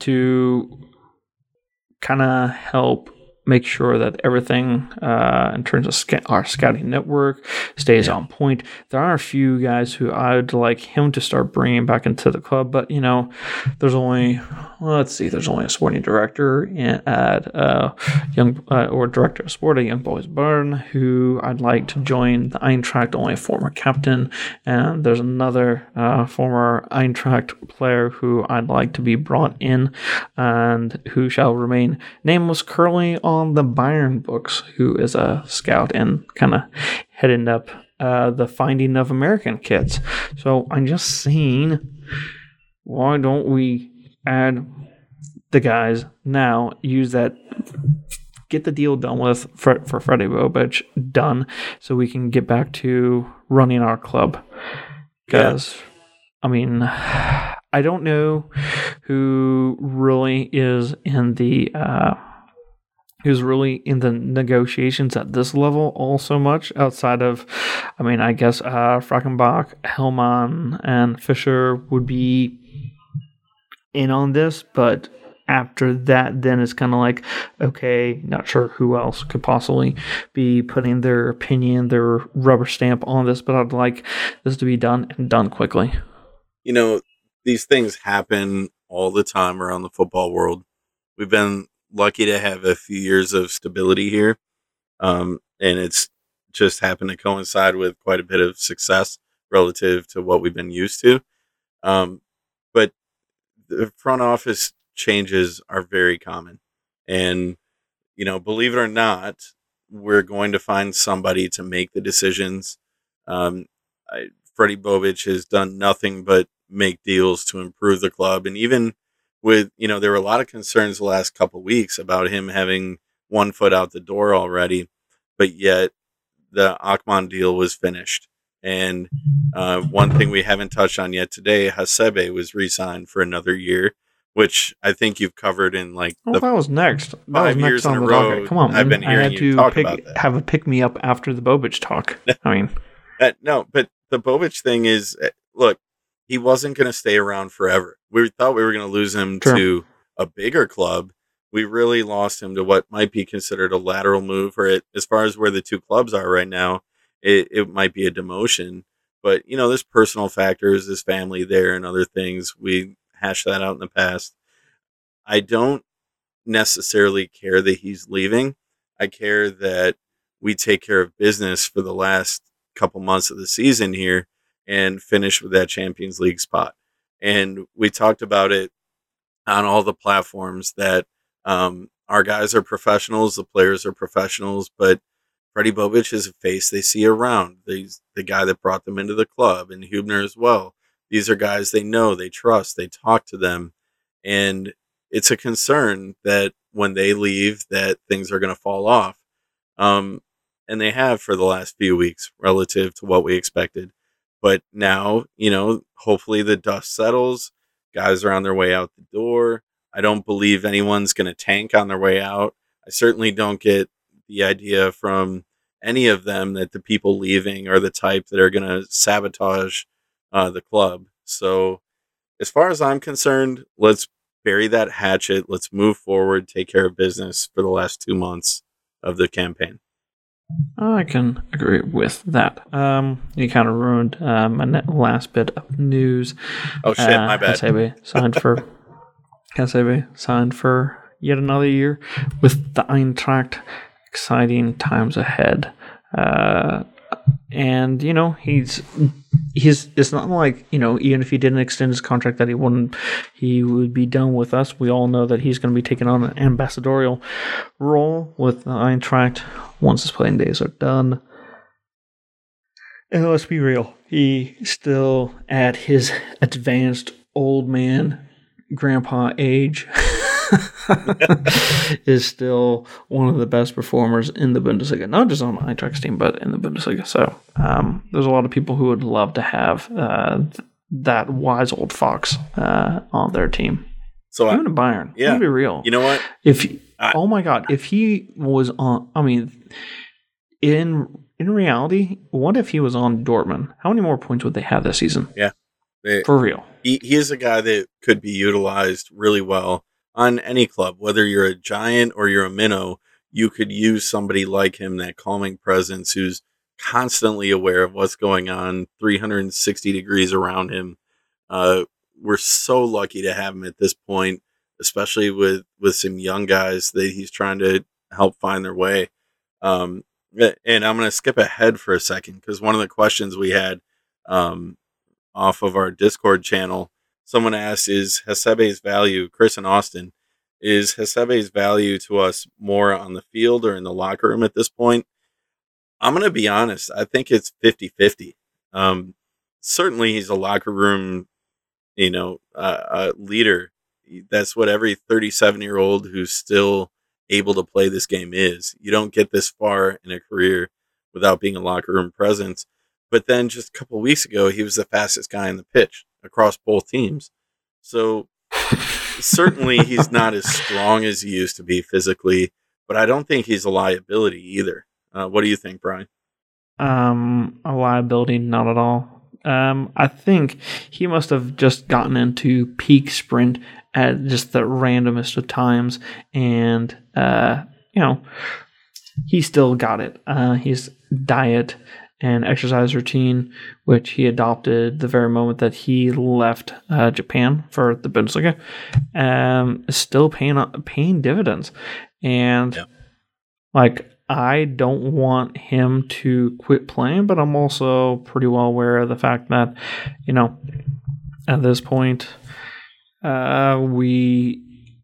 to kind of help make sure that everything uh, in terms of sca- our scouting network stays Yeah. on point. There are a few guys who I'd like him to start bringing back into the club, but you know, there's only let's see, there's only a sporting director at uh, young uh, or director of sport at Young Boys Bern who I'd like to join the Eintracht, only a former captain, and there's another uh, former Eintracht player who I'd like to be brought in and who shall remain nameless currently on the Bayern books, who is a scout and kind of heading up uh, the finding of American kids. So I'm just saying, why don't we add the guys now? Use that. Get the deal done with for, for Freddie Bobic done, so we can get back to running our club. Because, I mean, I don't know who really is in the uh, who's really in the negotiations at this level all so much outside of, I mean, I guess uh, Frankenbach, Hellmann, and Fischer would be in on this, but after that, then it's kind of like, okay, not sure who else could possibly be putting their opinion, their rubber stamp on this, but I'd like this to be done and done quickly. You know, these things happen all the time around the football world. We've been lucky to have a few years of stability here. Um, and it's just happened to coincide with quite a bit of success relative to what we've been used to. Um, front office changes are very common. And, you know, believe it or not, we're going to find somebody to make the decisions. Um, I, Freddie Bobic has done nothing but make deals to improve the club. And even with, you know, there were a lot of concerns the last couple weeks about him having one foot out the door already, but yet the Akman deal was finished. And uh, one thing we haven't touched on yet today, Hasebe was re-signed for another year, which I think you've covered in like well, that was next. That five was next years in on a the row, docket. Come on, I've man. been I hearing had you to talk pick, about that. have a pick me up after the Bobic talk. I mean, Uh, no, but the Bobic thing is, uh, look, he wasn't going to stay around forever. We thought we were going to lose him Sure. to a bigger club. We really lost him to what might be considered a lateral move, or it, as far as where the two clubs are right now, it, it might be a demotion. But you know, there's personal factors, his family there, and other things. We hashed that out in the past. I don't necessarily care that he's leaving. I care that we take care of business for the last couple months of the season here and finish with that Champions League spot. And we talked about it on all the platforms that um, our guys are professionals, the players are professionals, but Freddie Bobic is a face they see around. He's the guy that brought them into the club, and Hubner as well. These are guys they know, they trust, they talk to them, and it's a concern that when they leave, that things are going to fall off. Um, and they have for the last few weeks relative to what we expected. But now, you know, hopefully the dust settles. Guys are on their way out the door. I don't believe anyone's going to tank on their way out. I certainly don't get the idea from any of them that the people leaving are the type that are going to sabotage uh, the club. So, as far as I'm concerned, let's bury that hatchet. Let's move forward, take care of business for the last two months of the campaign. I can agree with that. Um, you kind of ruined uh, my last bit of news. Oh shit, Uh, my bad. Hasebe signed for Hasebe signed for yet another year with the Eintracht. Exciting times ahead. Uh, and you know he's he's it's not like you know even if he didn't extend his contract that he wouldn't he would be done with us we all know that he's going to be taking on an ambassadorial role with the Eintracht once his playing days are done and let's be real he still at his advanced old man grandpa age is still one of the best performers in the Bundesliga, not just on Eintracht team, but in the Bundesliga. So um, there's a lot of people who would love to have uh, th- that wise old fox uh, on their team. So I, Even in Bayern, yeah. yeah, be real. you know what? if I- oh my god, if he was on, I mean, in in reality, what if he was on Dortmund? How many more points would they have this season? They- For real. he, he is a guy that could be utilized really well on any club, whether you're a giant or you're a minnow. You could use somebody like him, that calming presence, who's constantly aware of what's going on, 360 degrees around him. Uh, we're so lucky to have him at this point, especially with with some young guys that he's trying to help find their way. Um, and I'm going to skip ahead for a second because one of the questions we had um, off of our Discord channel, someone asked, "Is Hasebe's value, Chris and Austin, is Hasebe's value to us more on the field or in the locker room at this point?" I'm going to be honest. I think it's 50-50. Um, certainly, he's a locker room, you know, uh, leader. That's what every 37 year old who's still able to play this game is. You don't get this far in a career without being a locker room presence. But then just a couple weeks ago, he was the fastest guy on the pitch across both teams. So certainly he's not as strong as he used to be physically, but I don't think he's a liability either. Uh, what do you think, Brian? Um, a liability, not at all. Um, I think he must have just gotten into peak sprint at just the randomest of times, and uh, you know, he still got it. Uh, his diet and exercise routine, which he adopted the very moment that he left uh, Japan for the Bundesliga, um, is still paying paying dividends, and Yeah. like I don't want him to quit playing, but I'm also pretty well aware of the fact that, you know, at this point, uh, we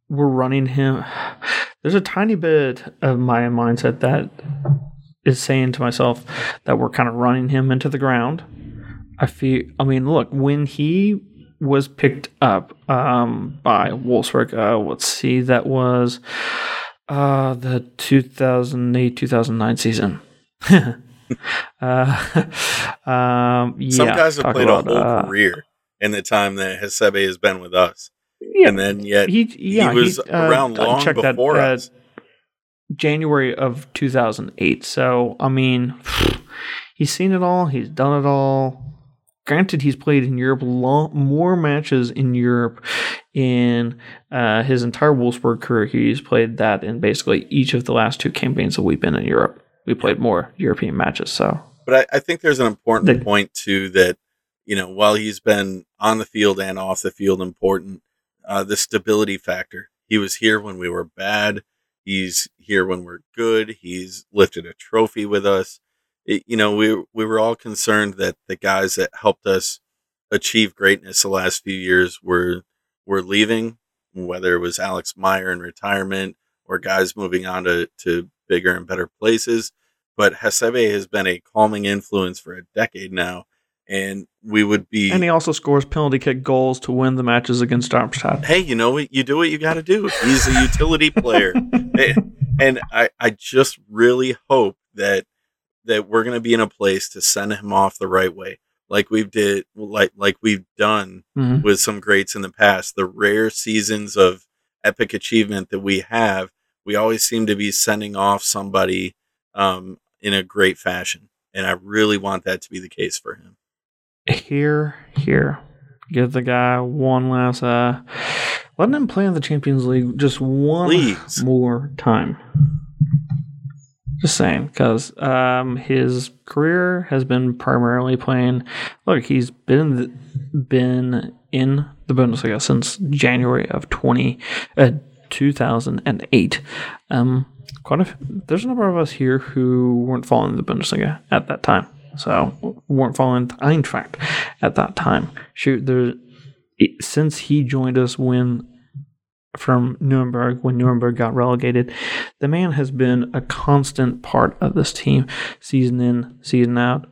we're running him. There's a tiny bit of my mindset that is saying to myself that we're kind of running him into the ground. I feel. I mean, look, when he was picked up um, by Wolfsburg, uh, let's see, that was uh, the 2008 2009 season. uh, um, yeah, Some guys have played about, a whole uh, career in the time that Hasebe has been with us, Yeah, and then yet he, yeah, was he, uh, around long checked that, before uh, us. January of 2008. So, I mean, he's seen it all. He's done it all. Granted, he's played in Europe long, more matches in Europe in uh, his entire Wolfsburg career. He's played that in basically each of the last two campaigns that we've been in Europe. We played more European matches. So, But I, I think there's an important The- point too that you know while he's been on the field and off the field important, uh, the stability factor. He was here when we were bad. He's here when we're good. He's lifted a trophy with us. It, you know, we we were all concerned that the guys that helped us achieve greatness the last few years were were leaving, whether it was Alex Meier in retirement or guys moving on to, to bigger and better places but Hasebe has been a calming influence for a decade now, and we would be. and he also scores penalty kick goals to win the matches against Darmstadt. hey, you know what? You do what you got to do. He's a utility player, and I, I just really hope that that we're going to be in a place to send him off the right way, like we've did, like like we've done Mhm. with some greats in the past. The rare seasons of epic achievement that we have, we always seem to be sending off somebody um, in a great fashion, and I really want that to be the case for him. Here, here. Give the guy one last uh let him play in the Champions League just one Please. more time. Just saying, because um, his career has been primarily playing. Look, he's been in the, been in the Bundesliga since January of twenty uh, two thousand and eight. Um, quite a there's a number of us here who weren't following the Bundesliga at that time, so weren't following Eintracht at that time. Shoot, there since he joined us when from Nuremberg when Nuremberg got relegated, the man has been a constant part of this team, season in, season out.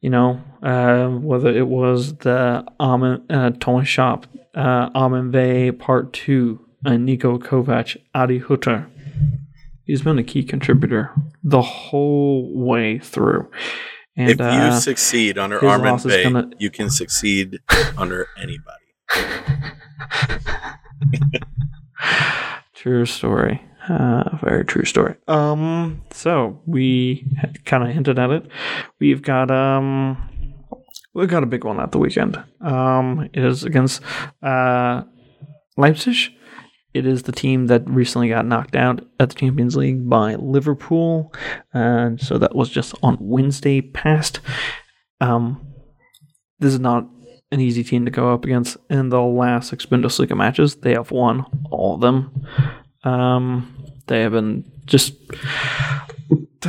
You know, uh, whether it was the Armin, uh, Thomas Schaaf, uh, Armin Veh Part 2, uh, Niko Kovac, Adi Hutter. He's been a key contributor the whole way through. And if you uh, succeed under Armin Veh, gonna- you can succeed under anybody. true story. Uh, very true story. Um, so we kind of hinted at it. We've got um, we've got a big one at the weekend. Um, it is against uh, Leipzig. It is the team that recently got knocked out at the Champions League by Liverpool, and so that was just on Wednesday past. Um, this is not an easy team to go up against. In the last six Bundesliga matches, they have won all of them. Um, they have been just.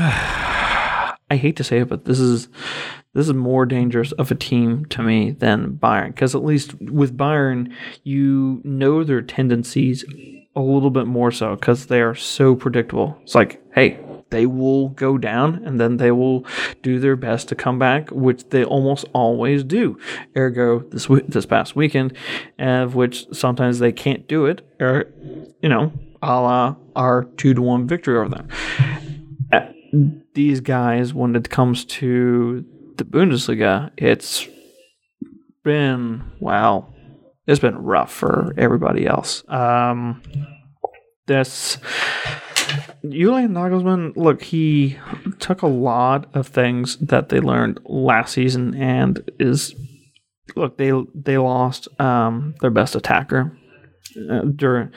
I hate to say it, but this is this is more dangerous of a team to me than Bayern because at least with Bayern, you know their tendencies a little bit more so because they are so predictable. It's like, hey, they will go down and then they will do their best to come back, which they almost always do. Ergo, this this past weekend, of which sometimes they can't do it, or you know, a la our two to one victory over them. Uh, These guys, when it comes to the Bundesliga, it's been wow, it's been rough for everybody else. Um, this Julian Nagelsmann, look, he took a lot of things that they learned last season and is look they they lost um, their best attacker uh, during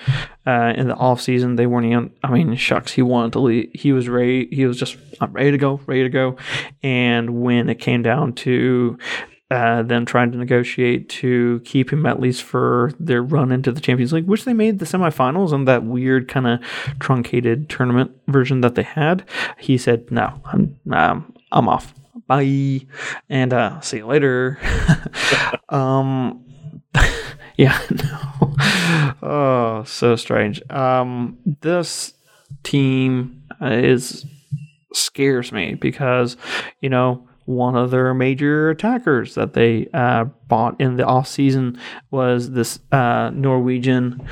uh, in the off season. They weren't even. I mean, shucks, he wanted to leave. He was ready. He was just I'm ready to go, ready to go. And when it came down to uh, them trying to negotiate to keep him at least for their run into the Champions League, which they made the semifinals on that weird kind of truncated tournament version that they had. He said, "No, I'm um, I'm off. Bye, and uh, see you later." um, yeah, no. Oh, so strange. Um, this team is scares me because you know one of their major attackers that they uh, bought in the off season was this uh, Norwegian,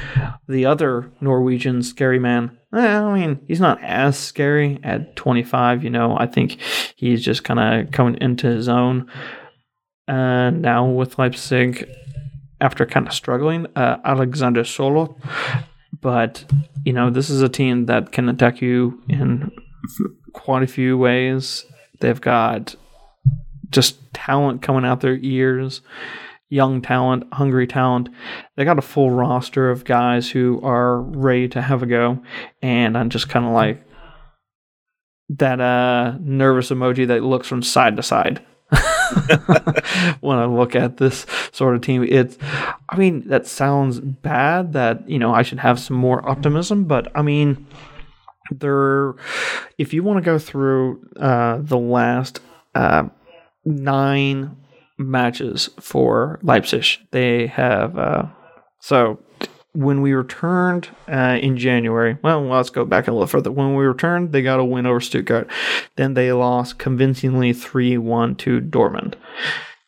the other Norwegian scary man. I mean, he's not as scary at 25. You know, I think he's just kind of coming into his own. And now with Leipzig, after kind of struggling, uh, Alexander Sørloth. But you know, this is a team that can attack you in quite a few ways. They've got just talent coming out their ears, young talent, hungry talent. They got a full roster of guys who are ready to have a go, and I'm just kind of like that uh, nervous emoji that looks from side to side. when I look at this sort of team, it's, I mean, that sounds bad that, you know, I should have some more optimism, but I mean, there, if you want to go through uh, the last uh, nine matches for Leipzig. They have uh, so when we returned uh, in January. Well, let's go back a little further. When we returned, they got a win over Stuttgart. Then they lost convincingly three one to Dortmund.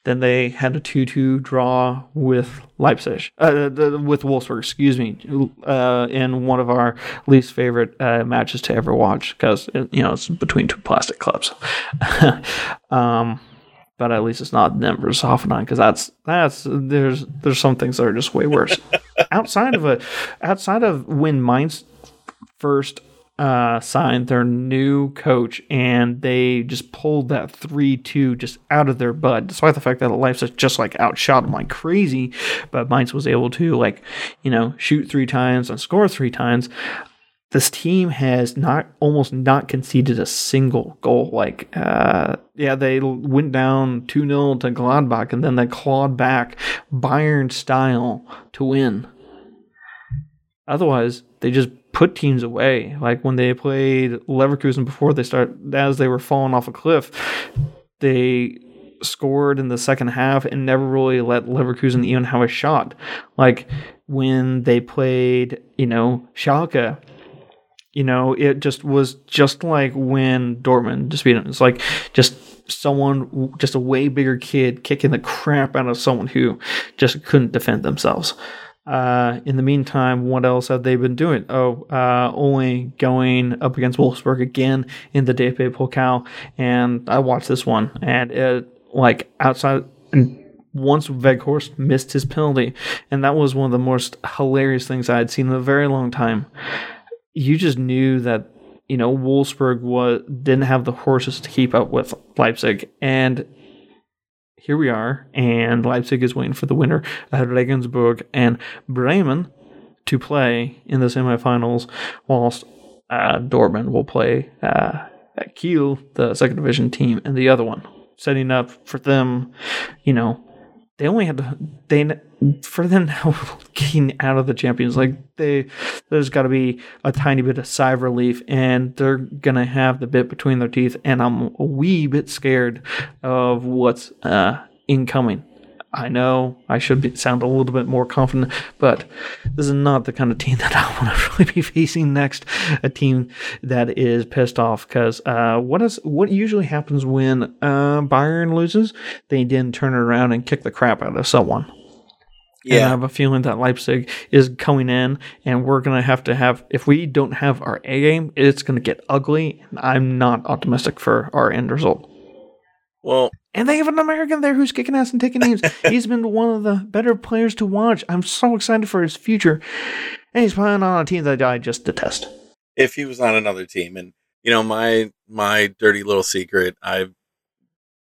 Then they had a 2 2 draw with Leipzig, uh, with Wolfsburg, excuse me, uh, in one of our least favorite uh, matches to ever watch because, you know, it's between two plastic clubs. um, but at least it's not them versus Hoffenheim because that's that's there's there's some things that are just way worse. outside of a outside of when Mainz first uh, signed their new coach and they just pulled that three two just out of their butt, despite the fact that Leipzig just like outshot them like crazy, but Mainz was able to like you know shoot three times and score three times this team has not almost not conceded a single goal. Like, uh, yeah, they went down 2 0 to Gladbach and then they clawed back Bayern style to win. Otherwise, they just put teams away. Like when they played Leverkusen before they start, as they were falling off a cliff, they scored in the second half and never really let Leverkusen even have a shot. Like when they played, you know, Schalke you know, it just was just like when Dortmund defeated him. It's like just someone, just a way bigger kid kicking the crap out of someone who just couldn't defend themselves. Uh, in the meantime, what else have they been doing? Oh, uh, only going up against Wolfsburg again in the DFB Pokal, and I watched this one, and it like outside. And once Weghorst missed his penalty, and that was one of the most hilarious things I had seen in a very long time you just knew that you know Wolfsburg was didn't have the horses to keep up with Leipzig, and here we are, and Leipzig is waiting for the winner. At Regensburg and Bremen to play in the semifinals, whilst uh, Dortmund will play uh, at Kiel, the second division team, and the other one, setting up for them, you know, they only had they for them now getting out of the champions like they there's got to be a tiny bit of sigh of relief and they're gonna have the bit between their teeth and i'm a wee bit scared of what's uh incoming I know I should be, sound a little bit more confident, but this is not the kind of team that I want to really be facing next. A team that is pissed off because uh, what is what usually happens when uh, Bayern loses? They then turn around and kick the crap out of someone. Yeah. And I have a feeling that Leipzig is coming in, and we're going to have to have, if we don't have our A game, it's going to get ugly. I'm not optimistic for our end result. Well, and they have an American there who's kicking ass and taking names. he's been one of the better players to watch. I'm so excited for his future. And he's playing on a team that I just detest. if he was on another team. And you know, my my dirty little secret, I've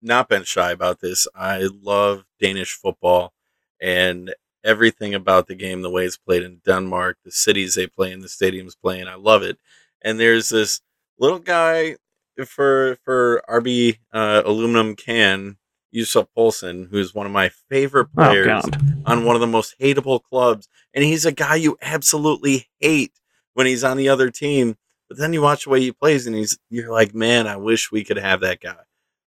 not been shy about this. I love Danish football and everything about the game, the way it's played in Denmark, the cities they play in, the stadiums playing. I love it. And there's this little guy for for RB uh, aluminum can Yussuf Poulsen, who's one of my favorite Oh, players God. on one of the most hateable clubs, and he's a guy you absolutely hate when he's on the other team. But then you watch the way he plays, and he's you're like, man, I wish we could have that guy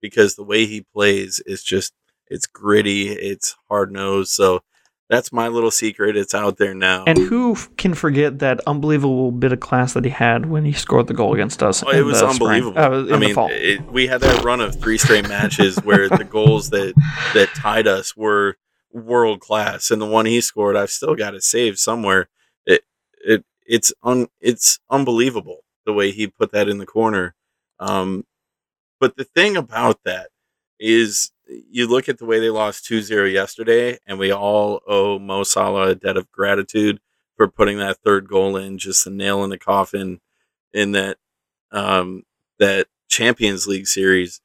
because the way he plays is just it's gritty, it's hard nosed. So that's my little secret. It's out there now. And who can forget that unbelievable bit of class that he had when he scored the goal against us? Oh, it in was the spring- unbelievable. uh, I mean, it, we had that run of three straight matches where the goals that that tied us were world class, and the one he scored, I've still got it saved somewhere. It it it's un it's unbelievable the way he put that in the corner. Um, but the thing about that is you look at the way they lost 2-0 yesterday and we all owe Mo Salah a debt of gratitude for putting that third goal in just the nail in the coffin in that um, that Champions League series,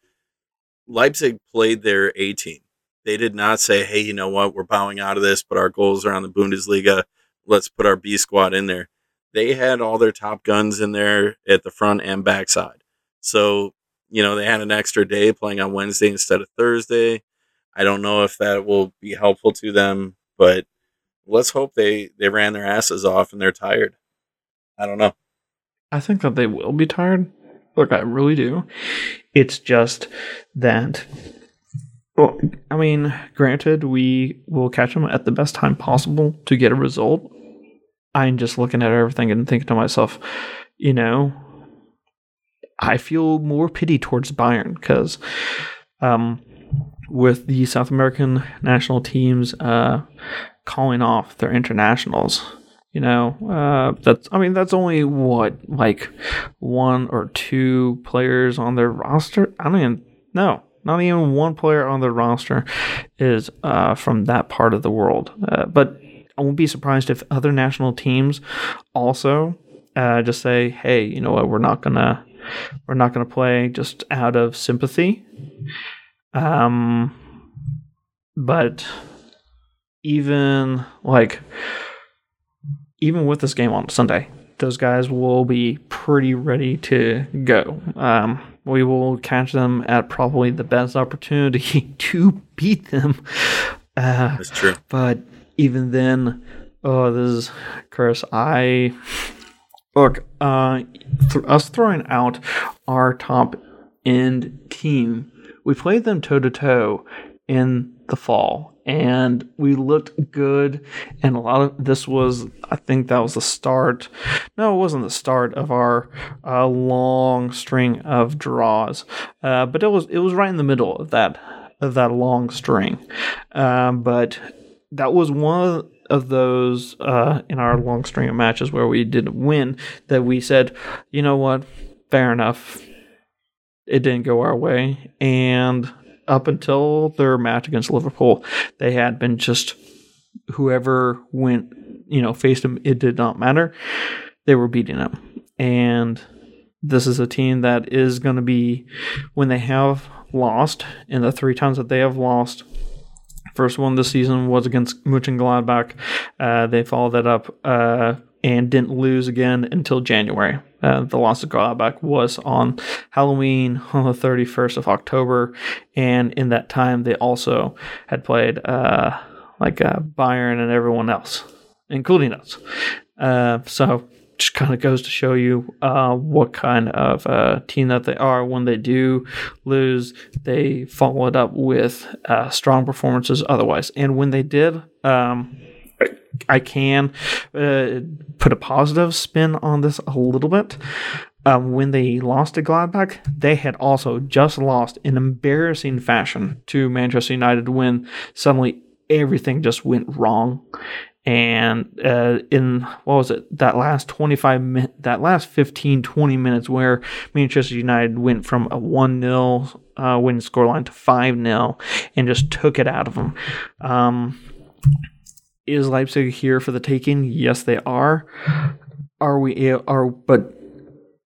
Leipzig played their A team. They did not say, "Hey, you know what? We're bowing out of this, but our goals are on the Bundesliga. Let's put our B squad in there." They had all their top guns in there at the front and backside. So, you know, they had an extra day playing on Wednesday instead of Thursday. I don't know if that will be helpful to them, but let's hope they they ran their asses off and they're tired. I don't know. I think that they will be tired. Look, I really do. It's just that. Well, I mean, granted, we will catch them at the best time possible to get a result. I'm just looking at everything and thinking to myself, you know, I feel more pity towards Bayern because um, with the South American national teams uh, calling off their internationals, you know, uh, that's I mean that's only what like one or two players on their roster. I don't even no, not even one player on their roster is uh, from that part of the world. Uh, but I won't be surprised if other national teams also uh, just say, "Hey, you know what? We're not gonna we're not gonna play just out of sympathy." Um, but even like even with this game on Sunday, those guys will be pretty ready to go. Um, we will catch them at probably the best opportunity to beat them. Uh, That's true. but even then, oh, this is curse. I look, uh, th- us throwing out our top end team. We played them toe to toe in the fall, and we looked good. And a lot of this was, I think, that was the start. No, it wasn't the start of our uh, long string of draws, uh, but it was it was right in the middle of that of that long string. Um, but that was one of those uh, in our long string of matches where we didn't win that we said, you know what, fair enough. It didn't go our way, and up until their match against Liverpool, they had been just whoever went, you know, faced them. It did not matter. They were beating them, and this is a team that is going to be when they have lost, and the three times that they have lost, first one this season was against Mönchengladbach. Uh, they followed that up uh, and didn't lose again until January. Uh, the loss to Gladbach was on Halloween on the 31st of October, and in that time they also had played uh, like uh, Bayern and everyone else, including us. Uh, so just kind of goes to show you uh, what kind of uh, team that they are. When they do lose, they follow it up with uh, strong performances otherwise. And when they did, um, I can uh, put a positive spin on this a little bit. Um, when they lost to Gladbach, they had also just lost in embarrassing fashion to Manchester United when suddenly everything just went wrong and uh, in what was it? That last 25 min- that last 15 20 minutes where manchester united went from a 1-0 uh, scoreline to 5-0 and just took it out of them. Um, is leipzig here for the taking? Yes they are. Are we are but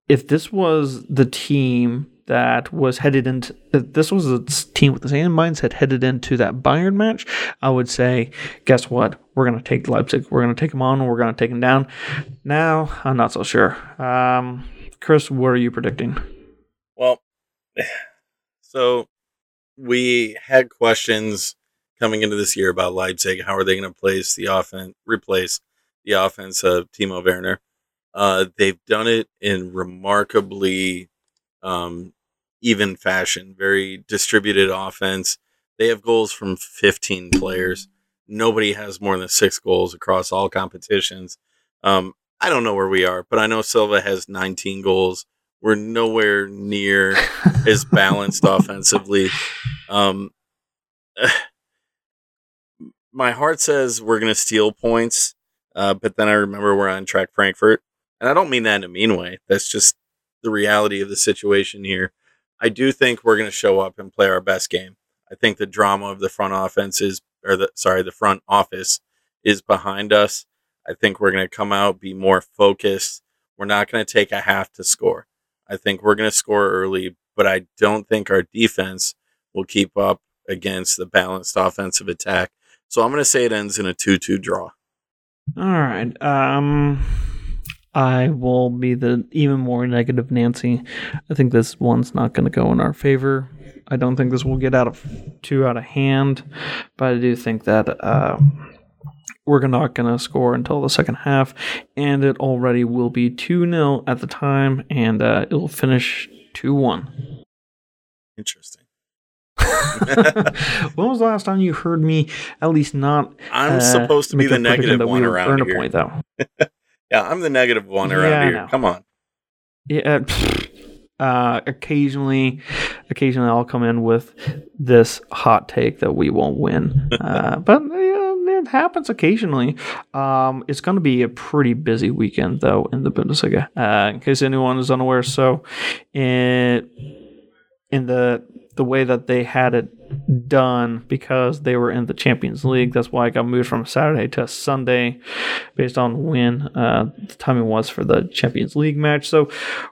if this was the team that was headed into this was a team with the same mindset headed into that Bayern match, I would say, guess what? We're gonna take Leipzig. We're gonna take them on. We're gonna take them down. Now, I'm not so sure. Um, Chris, what are you predicting? Well, so we had questions coming into this year about Leipzig. How are they going to place the offense, replace the offense of Timo Werner? Uh, they've done it in remarkably um, even fashion, very distributed offense. They have goals from 15 players. Nobody has more than six goals across all competitions. Um, I don't know where we are, but I know Silva has 19 goals. We're nowhere near as balanced offensively. Um, my heart says we're going to steal points, uh, but then I remember we're Eintracht Frankfurt. And I don't mean that in a mean way. That's just the reality of the situation here. I do think we're going to show up and play our best game. I think the drama of the front offense is, or the sorry, the front office is behind us. I think we're going to come out, be more focused. We're not going to take a half to score. I think we're going to score early, but I don't think our defense will keep up against the balanced offensive attack. So I'm going to say it ends in a 2 2 draw. All right. Um, I will be the even more negative Nancy. I think this one's not going to go in our favor. I don't think this will get out of too out of hand, but I do think that uh, we're not going to score until the second half, and it already will be 2 0 at the time, and uh, it will finish 2 1. Interesting. when was the last time you heard me at least not? I'm uh, supposed to be the negative one around earn here. a point, though. Yeah, I'm the negative one around Yeah, here. Come on. Yeah. Uh, occasionally, occasionally I'll come in with this hot take that we won't win, uh, but yeah, it happens occasionally. Um, it's going to be a pretty busy weekend though in the Bundesliga. Uh, in case anyone is unaware, so in in the the way that they had it done because they were in the Champions League. That's why I got moved from Saturday to Sunday based on when uh, the timing was for the Champions League match. So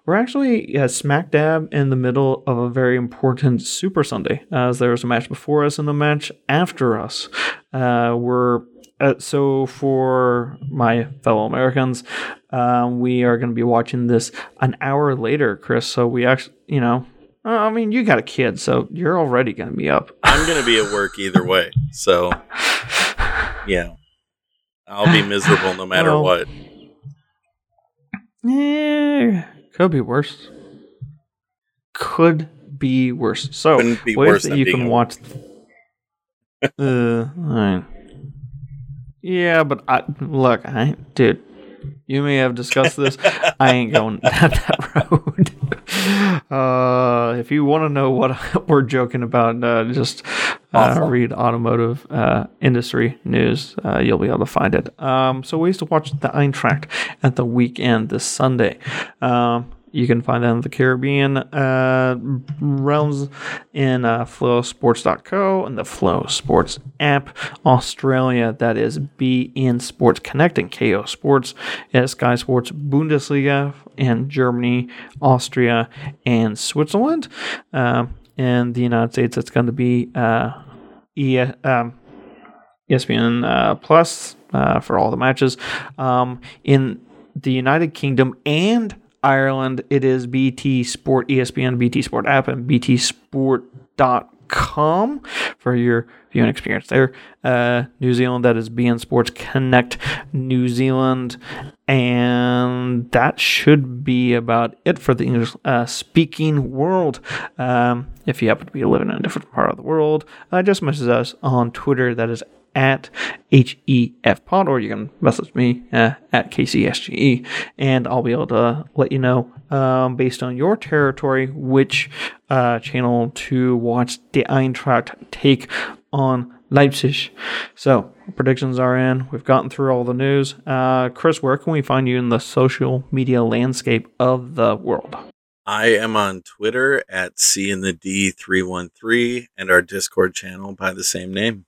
we're actually uh, smack dab in the middle of a very important Super Sunday, as there was a match before us and a match after us. Uh, we're uh, so for my fellow Americans, um, we are going to be watching this an hour later, Chris. So we actually, you know, uh, I mean, you got a kid, so you're already going to be up. I'm going to be at work either way. So, yeah. I'll be miserable no matter Well, what. Yeah, could be worse. Could be worse. So Couldn't be ways worse that you can watch. uh, alright. Yeah, but I look, I dude. You may have discussed this. I ain't going down that road. Uh, if you want to know what we're joking about, uh, just uh, read automotive uh, industry news. Uh, you'll be able to find it. Um, so ways to watch the Eintracht at the weekend this Sunday. Um, you can find that in the Caribbean uh, realms in uh, flowsports.co and the Flow Sports app. Australia, that is beIN Sports Connecting Kayo Sports, uh, Sky Sports Bundesliga, and Germany, Austria, and Switzerland. Um, in the United States, it's going to be uh, E- um, ESPN uh, Plus uh, for all the matches. Um, in the United Kingdom and Ireland, it is BT Sport, ESPN, BT Sport app, and BTSport.com for your viewing experience there. Uh, New Zealand, that is beIN Sports Connect New Zealand. And that should be about it for the English uh, speaking world. Um, if you happen to be living in a different part of the world, uh, just message us on Twitter. That is at HEF Pod, or you can message me uh, at KCSGE, and I'll be able to let you know, um, based on your territory, which uh, channel to watch the Eintracht take on Leipzig. So, predictions are in. We've gotten through all the news. Uh, Chris, where can we find you in the social media landscape of the world? I am on Twitter at C in the D313 and our Discord channel by the same name.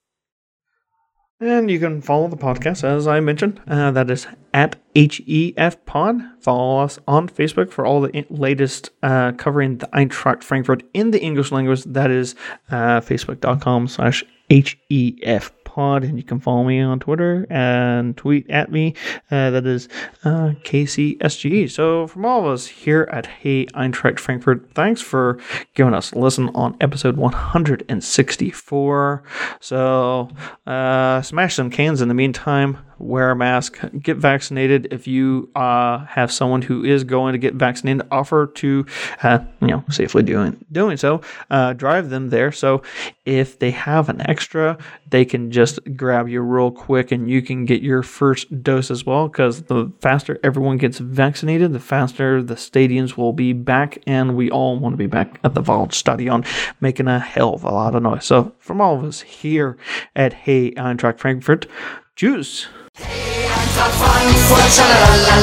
And you can follow the podcast, as I mentioned. Uh, that is at HEF Pod. Follow us on Facebook for all the latest uh, covering the Eintracht Frankfurt in the English language. That is uh, facebook.com slash HEF Pod. And you can follow me on Twitter and tweet at me. Uh, that is uh, KCSGE. So, from all of us here at Hey Eintracht Frankfurt, thanks for giving us a listen on episode 164. So, uh, smash some cans in the meantime wear a mask, get vaccinated. If you uh, have someone who is going to get vaccinated, offer to, uh, you know, safely doing doing so. Uh, drive them there. So if they have an extra, they can just grab you real quick, and you can get your first dose as well. Because the faster everyone gets vaccinated, the faster the stadiums will be back, and we all want to be back at the Waldstadion, making a hell of a lot of noise. So from all of us here at Hey Eintracht Frankfurt. Tschüss. Hey Eintracht Frankfurt, la.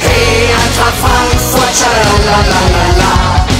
Hey Eintracht Frankfurt, la.